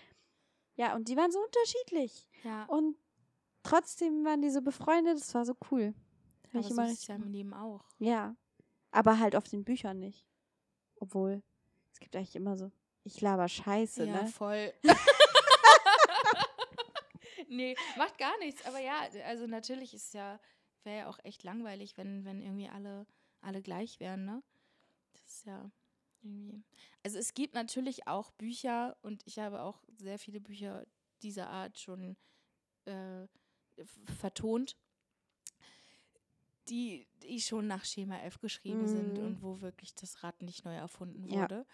S2: Ja, und die waren so unterschiedlich.
S1: Ja,
S2: Und trotzdem waren die so befreundet, das war so cool.
S1: Aber
S2: ich
S1: so
S2: immer
S1: ist es
S2: richtig
S1: ja im. Leben auch.
S2: Ja. Aber halt auf den Büchern nicht. Obwohl, es gibt eigentlich immer so, ich laber Scheiße,
S1: ja,
S2: ne?
S1: voll. nee, macht gar nichts. Aber ja, also natürlich ist ja, wäre ja auch echt langweilig, wenn, wenn irgendwie alle, alle gleich wären, ne? Das ist ja irgendwie. Also es gibt natürlich auch Bücher und ich habe auch sehr viele Bücher dieser Art schon äh, vertont, die, die schon nach Schema F geschrieben sind
S2: Mhm.
S1: und wo wirklich das Rad nicht neu erfunden
S2: Ja.
S1: wurde.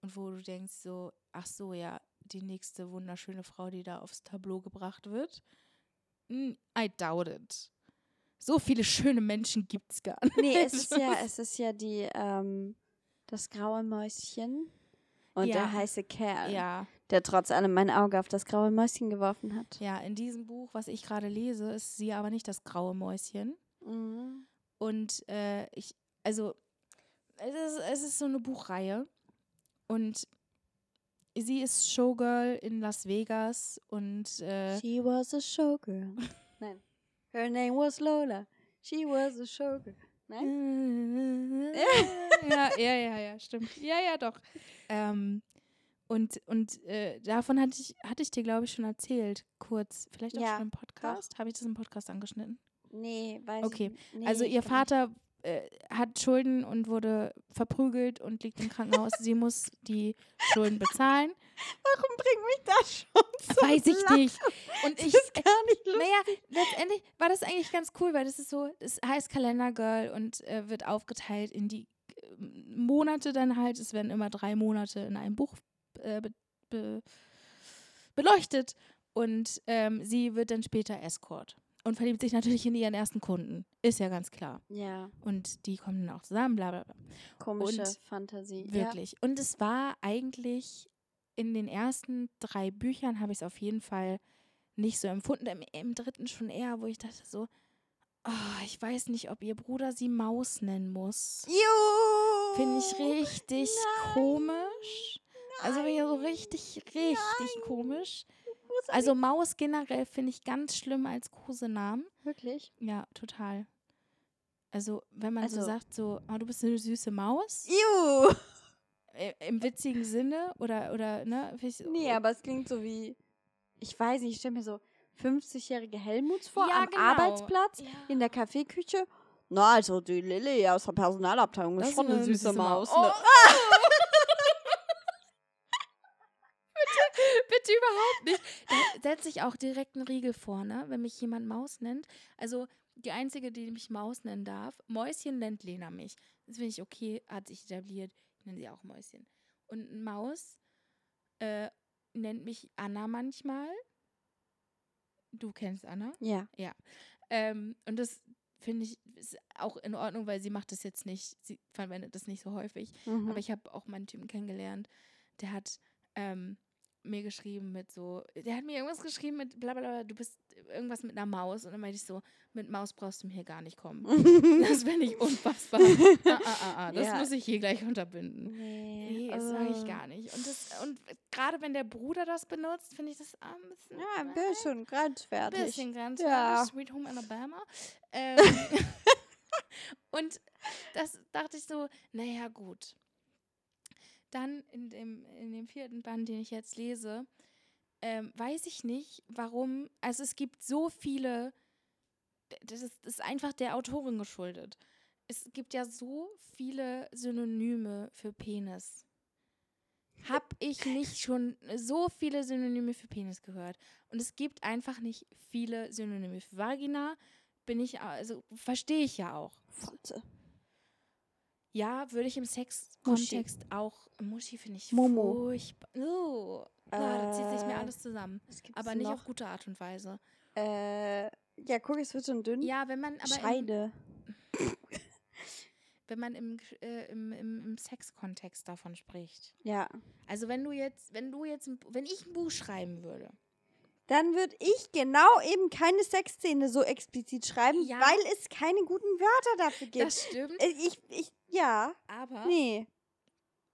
S1: Und wo du denkst so, ach so, ja, die nächste wunderschöne Frau, die da aufs Tableau gebracht wird. Mm, I doubt it. So viele schöne Menschen gibt's gar nicht.
S2: Nee, es ist ja, es ist ja die, ähm, das graue Mäuschen und
S1: Ja.
S2: der heiße Kerl,
S1: ja,
S2: der trotz allem mein Auge auf das graue Mäuschen geworfen hat.
S1: ja, in diesem Buch, was ich gerade lese, ist sie aber nicht das graue Mäuschen.
S2: Mhm.
S1: Und äh, ich, also, es ist, es ist so eine Buchreihe. Und sie ist Showgirl in Las Vegas und äh,
S2: She was a showgirl. Nein. Her name was Lola. She was a showgirl. Nein?
S1: ja, ja, ja, ja, stimmt. Ja, ja, doch. Ähm, und und äh, davon hatte ich, hatte ich dir, glaube ich, schon erzählt, kurz. Vielleicht auch
S2: Ja,
S1: schon im Podcast. Habe ich das im Podcast angeschnitten?
S2: Nee, weiß
S1: Okay,
S2: ich nicht.
S1: also ihr
S2: ich.
S1: Vater äh, hat Schulden und wurde verprügelt und liegt im Krankenhaus. Sie muss die Schulden bezahlen.
S2: Warum bringt mich das schon zu
S1: Weiß ich
S2: Lachen?
S1: nicht. Und ich,
S2: Das ist gar nicht lustig.
S1: naja, letztendlich war das eigentlich ganz cool, weil das ist so, es heißt Kalendergirl und äh, wird aufgeteilt in die äh, Monate dann halt. Es werden immer drei Monate in einem Buch äh, be, be, beleuchtet und ähm, sie wird dann später Escort und verliebt sich natürlich in ihren ersten Kunden. Ist ja ganz klar.
S2: Ja,
S1: Und die kommen dann auch zusammen, bla bla bla.
S2: komische
S1: Und
S2: Fantasie.
S1: Wirklich. Und es war eigentlich in den ersten drei Büchern habe ich es auf jeden Fall nicht so empfunden. Im, Im dritten schon eher, wo ich dachte so, oh, ich weiß nicht, ob ihr Bruder sie Maus nennen muss.
S2: Ja.
S1: Finde ich richtig
S2: Nein.
S1: komisch. Also finde ich so richtig, richtig
S2: Nein.
S1: komisch.
S2: Er
S1: Also Maus generell finde ich ganz schlimm als Kosenamen.
S2: wirklich.
S1: Ja, total. Also wenn man so
S2: Also-
S1: sagt, so, oh, du bist eine süße Maus,
S2: Juhu.
S1: äh, im witzigen Sinne oder, oder, ne? ich so-
S2: Nee, aber es klingt so wie, ich weiß nicht, ich stelle mir so 50-jährige Helmuts vor
S1: Ja,
S2: am
S1: genau.
S2: Arbeitsplatz
S1: Ja.
S2: in der Kaffeeküche. Na, also die Lilly aus der Personalabteilung ist schon eine süße
S1: süße
S2: Maus.
S1: Maus.
S2: Ne?
S1: Überhaupt nicht. Da setze ich auch direkt einen Riegel vor, ne? Wenn mich jemand Maus nennt. Also die einzige, die mich Maus nennen darf. Mäuschen nennt Lena mich. Das finde ich okay, hat sich etabliert. Ich nenne sie auch Mäuschen. Und ein Maus äh, nennt mich Anna manchmal. Du kennst Anna.
S2: Ja.
S1: Ähm, und das finde ich ist auch in Ordnung, weil sie macht das jetzt nicht, sie verwendet das nicht so häufig.
S2: Mhm.
S1: Aber ich habe auch mal einen Typen kennengelernt, der hat ähm, mir geschrieben mit so, der hat mir irgendwas geschrieben mit bla bla bla, du bist irgendwas mit einer Maus. Und dann meinte ich so, mit Maus brauchst du mir hier gar nicht kommen. Das finde ich unfassbar. ah, ah, ah, ah, das
S2: Ja.
S1: muss ich hier gleich unterbinden.
S2: nee,
S1: Nee, das sage ich
S2: äh,
S1: gar nicht. Und, das- und gerade wenn der Bruder das benutzt, finde ich das ah, ein bisschen,
S2: Ja, ein bisschen grenzwertig.
S1: bisschen grenzwertig.
S2: Ja.
S1: Sweet Home Alabama. Ähm, und das dachte ich so, naja, gut. Dann in dem, in dem vierten Band, den ich jetzt lese, ähm, weiß ich nicht, warum. Also es gibt so viele. Das ist, das ist einfach der Autorin geschuldet. Es gibt ja so viele Synonyme für Penis. Hab ich nicht schon so viele Synonyme für Penis gehört. Und es gibt einfach nicht viele Synonyme für Vagina. Bin ich, also verstehe ich ja auch.
S2: Fotze.
S1: Ja, würde ich im. Sexkontext auch. Muschi finde ich
S2: Momo.
S1: furchtbar. Oh, ja, da zieht sich mir
S2: Äh,
S1: alles zusammen. Aber nicht
S2: noch?
S1: auf gute Art und Weise.
S2: Äh, ja, guck, es wird schon dünn.
S1: Ja, wenn man aber im,
S2: Scheide.
S1: wenn man im, äh, im, im, im Sexkontext davon spricht.
S2: Ja.
S1: Also wenn du jetzt, wenn du jetzt, ein, wenn ich ein Buch schreiben würde,
S2: Dann würde ich genau eben keine Sexszene so explizit schreiben,
S1: Ja.
S2: weil es keine guten Wörter dafür gibt.
S1: das stimmt.
S2: Äh, ich, ich, ja,
S1: aber
S2: nee.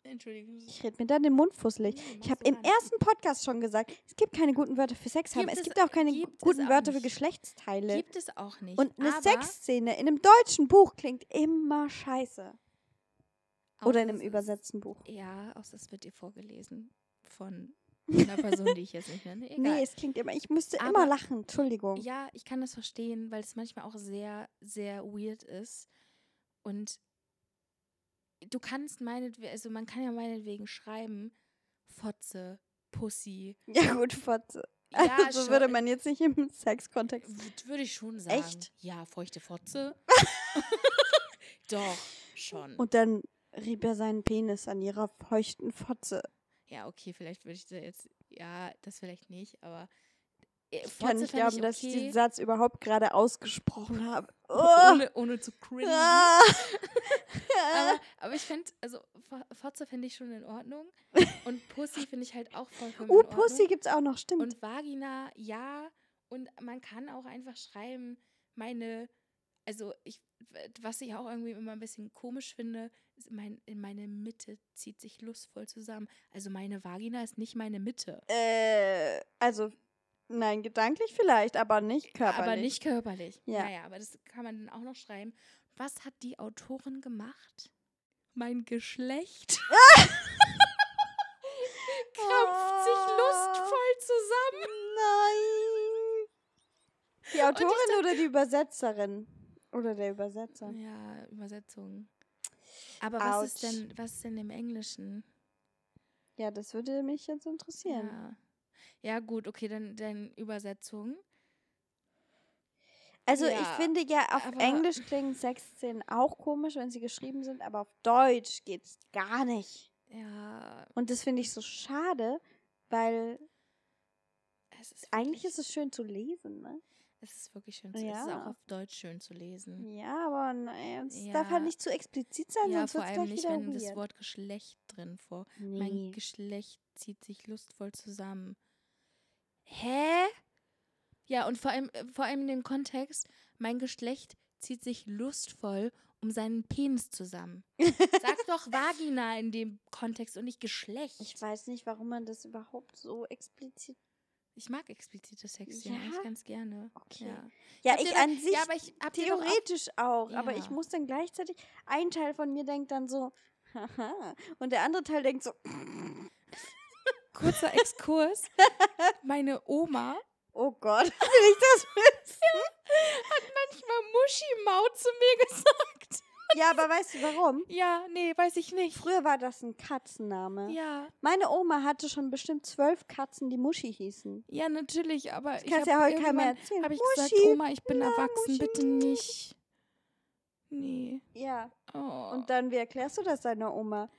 S1: Entschuldigung.
S2: Ich rede mir dann den Mund fusselig.
S1: Nee,
S2: Ich habe im ersten Podcast schon gesagt, es gibt keine guten Wörter für Sex haben. Es
S1: es-
S2: gibt auch keine
S1: gibt
S2: guten
S1: auch
S2: Wörter für
S1: nicht.
S2: Geschlechtsteile.
S1: Gibt es auch nicht.
S2: Und eine Sexszene in einem deutschen Buch klingt immer scheiße. Oder in einem übersetzten Buch.
S1: Ja, außer es wird dir vorgelesen von einer Person, die ich jetzt nicht nenne. Egal.
S2: Nee, es klingt immer, ich müsste
S1: Aber-
S2: immer lachen. Entschuldigung.
S1: Ja, ich kann das verstehen, weil es manchmal auch sehr, sehr weird ist. Und du kannst meinetwegen, also man kann ja meinetwegen schreiben, Fotze, Pussy.
S2: Ja, gut, Fotze.
S1: Ja,
S2: also
S1: schon.
S2: würde man jetzt nicht im Sexkontext.
S1: Würde ich schon sagen.
S2: Echt?
S1: Ja, feuchte Fotze. Doch, schon.
S2: Und dann rieb er seinen Penis an ihrer feuchten Fotze.
S1: Ja, okay, vielleicht würde ich da jetzt, ja, das vielleicht nicht, aber äh,
S2: Ich kann nicht glauben, dass ich
S1: okay,
S2: diesen Satz überhaupt gerade ausgesprochen habe. Oh.
S1: ohne, ohne zu cringen.
S2: Ah.
S1: Aber, aber ich finde, also Fo- Fotze finde ich schon in Ordnung. Und Pussy finde ich halt auch vollkommen
S2: Uh,
S1: in Ordnung.
S2: Pussy gibt's auch noch, stimmt.
S1: Und Vagina, ja. Und man kann auch einfach schreiben, meine, also ich, was ich auch irgendwie immer ein bisschen komisch finde, ist mein, in meine Mitte zieht sich lustvoll zusammen. Also meine Vagina ist nicht meine Mitte.
S2: äh, also, nein, gedanklich vielleicht, aber nicht körperlich.
S1: Aber nicht körperlich.
S2: Ja.
S1: Naja, aber das kann man dann auch noch schreiben. Was hat die Autorin gemacht? Mein Geschlecht krampft sich
S2: Ah.
S1: lustvoll zusammen.
S2: Nein. Die Autorin oder die Übersetzerin? Oder der Übersetzer?
S1: Ja, Übersetzung. Aber was ist denn, was ist denn im Englischen?
S2: Ja, das würde mich jetzt interessieren.
S1: Ja. Ja, gut, okay, dann, dann Übersetzung.
S2: Also ich
S1: Ja,
S2: finde ja, auf Englisch klingen Sexszenen auch komisch, wenn sie geschrieben sind, aber auf Deutsch geht's gar nicht.
S1: Ja,
S2: Und das finde ich so schade, weil
S1: es ist
S2: eigentlich ist es schön zu lesen, ne?
S1: Es ist wirklich schön. zu- Es ist auch
S2: Ja.
S1: auf Deutsch schön zu lesen.
S2: Ja, aber naja, es darf halt
S1: Ja.
S2: nicht zu explizit sein,
S1: Ja,
S2: sonst
S1: vor
S2: wird's
S1: allem
S2: gleich
S1: nicht,
S2: wieder
S1: wenn das
S2: weird.
S1: Wort Geschlecht drin vor.
S2: Nee.
S1: Mein Geschlecht zieht sich lustvoll zusammen. Hä? Ja, und vor allem, äh, vor allem in dem Kontext, mein Geschlecht zieht sich lustvoll um seinen Penis zusammen. Sag doch Vagina in dem Kontext und nicht Geschlecht.
S2: Ich weiß nicht, warum man das überhaupt so explizit.
S1: Ich mag explizite Sexszenen
S2: Ja?
S1: eigentlich ganz gerne.
S2: Okay.
S1: Ja,
S2: Ja, ich
S1: ihr da-
S2: an sich
S1: ja aber ich doch auch,
S2: theoretisch auch, aber ich
S1: Ja.
S2: muss dann gleichzeitig, ein Teil von mir denkt dann so, haha, und der andere Teil denkt so,
S1: kurzer Exkurs. Meine Oma
S2: oh Gott, will ich das wissen?
S1: manchmal Muschi-Maut zu mir gesagt.
S2: Ja, aber weißt du warum?
S1: Ja, nee, weiß ich nicht.
S2: Früher war das ein Katzenname.
S1: Ja,
S2: Meine Oma hatte schon bestimmt zwölf Katzen, die Muschi hießen.
S1: ja, natürlich, aber ich
S2: kannst
S1: habe
S2: ja heute keinem mehr erzählen.
S1: habe ich
S2: Muschi,
S1: gesagt, Oma, ich bin
S2: na,
S1: erwachsen,
S2: Muschi.
S1: bitte nicht. Nee.
S2: Ja,
S1: Oh.
S2: und dann, wie erklärst du das deiner Oma?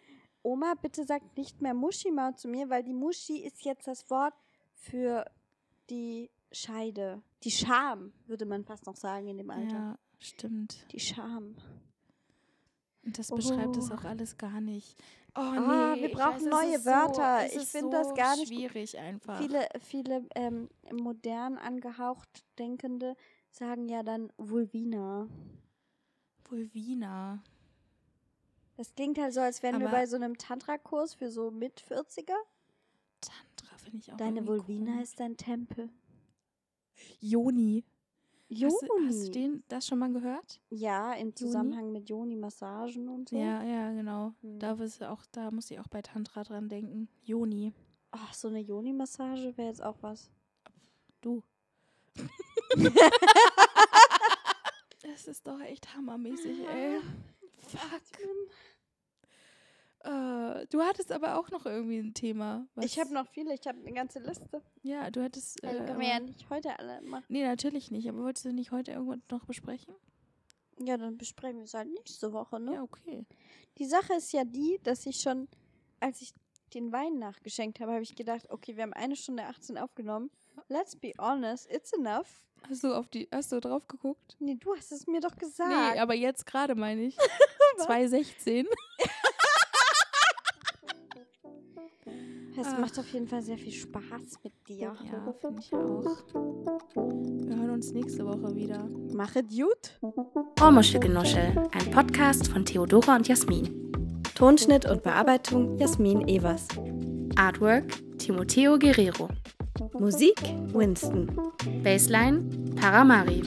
S2: Oma, bitte sag nicht mehr Muschi-Maut zu mir, weil die Muschi ist jetzt das Wort für die Scheide. Die Scham, würde man fast noch sagen in dem Alter.
S1: ja, stimmt.
S2: Die Scham.
S1: Und das beschreibt es
S2: Oh.
S1: auch alles gar nicht. Oh
S2: Ah,
S1: nee,
S2: wir
S1: ich
S2: brauchen
S1: weiß,
S2: neue Wörter.
S1: So,
S2: Ich
S1: ist
S2: find das
S1: so
S2: gar nicht
S1: schwierig einfach.
S2: Viele, viele ähm, modern angehaucht Denkende sagen ja dann Vulvina.
S1: Vulvina.
S2: Das klingt halt so, als wären wir
S1: Aber-
S2: bei so einem Tantra-Kurs für so Mit-40er.
S1: Tantra finde ich auch
S2: Deine Vulvina
S1: komisch.
S2: ist dein Tempel.
S1: Joni.
S2: Joni.
S1: Hast du, hast du den, das schon mal gehört?
S2: Ja, im Zusammenhang mit Joni-Massagen und so.
S1: Ja, ja, genau.
S2: Hm.
S1: Da, du auch, da muss ich auch bei Tantra dran denken. Joni.
S2: Ach, so eine Joni-Massage wäre jetzt auch was.
S1: Du. das ist doch echt hammermäßig, ey. Fuck. Äh, du hattest aber auch noch irgendwie ein Thema.
S2: Ich habe noch viele, ich habe eine ganze Liste.
S1: Ja, du hattest.
S2: Also
S1: Äh,
S2: können wir ja
S1: aber-
S2: nicht heute alle machen.
S1: nee, natürlich nicht. Aber wolltest du nicht heute irgendwas noch besprechen?
S2: Ja, dann besprechen wir es halt nächste Woche, ne?
S1: Ja, okay.
S2: Die Sache ist ja die, dass ich schon, als ich den Wein nachgeschenkt habe, habe ich gedacht, okay, wir haben eine Stunde 18 aufgenommen. Let's be honest, it's enough.
S1: Hast du auf die, hast du drauf geguckt?
S2: Nee, du hast es mir doch gesagt.
S1: Nee, aber jetzt gerade meine ich. 2016.
S2: es
S1: Ach.
S2: macht auf jeden Fall sehr viel Spaß mit dir.
S1: Ja, finde ich auch. Wir hören uns nächste Woche wieder.
S2: Machet gut.
S3: Ohrmuschelgenuschel, ein Podcast von Theodora und Jasmin.
S2: Tonschnitt und Bearbeitung Jasmin Evers.
S3: Artwork Timoteo Guerrero.
S2: Musik Winston.
S3: Baseline Paramari.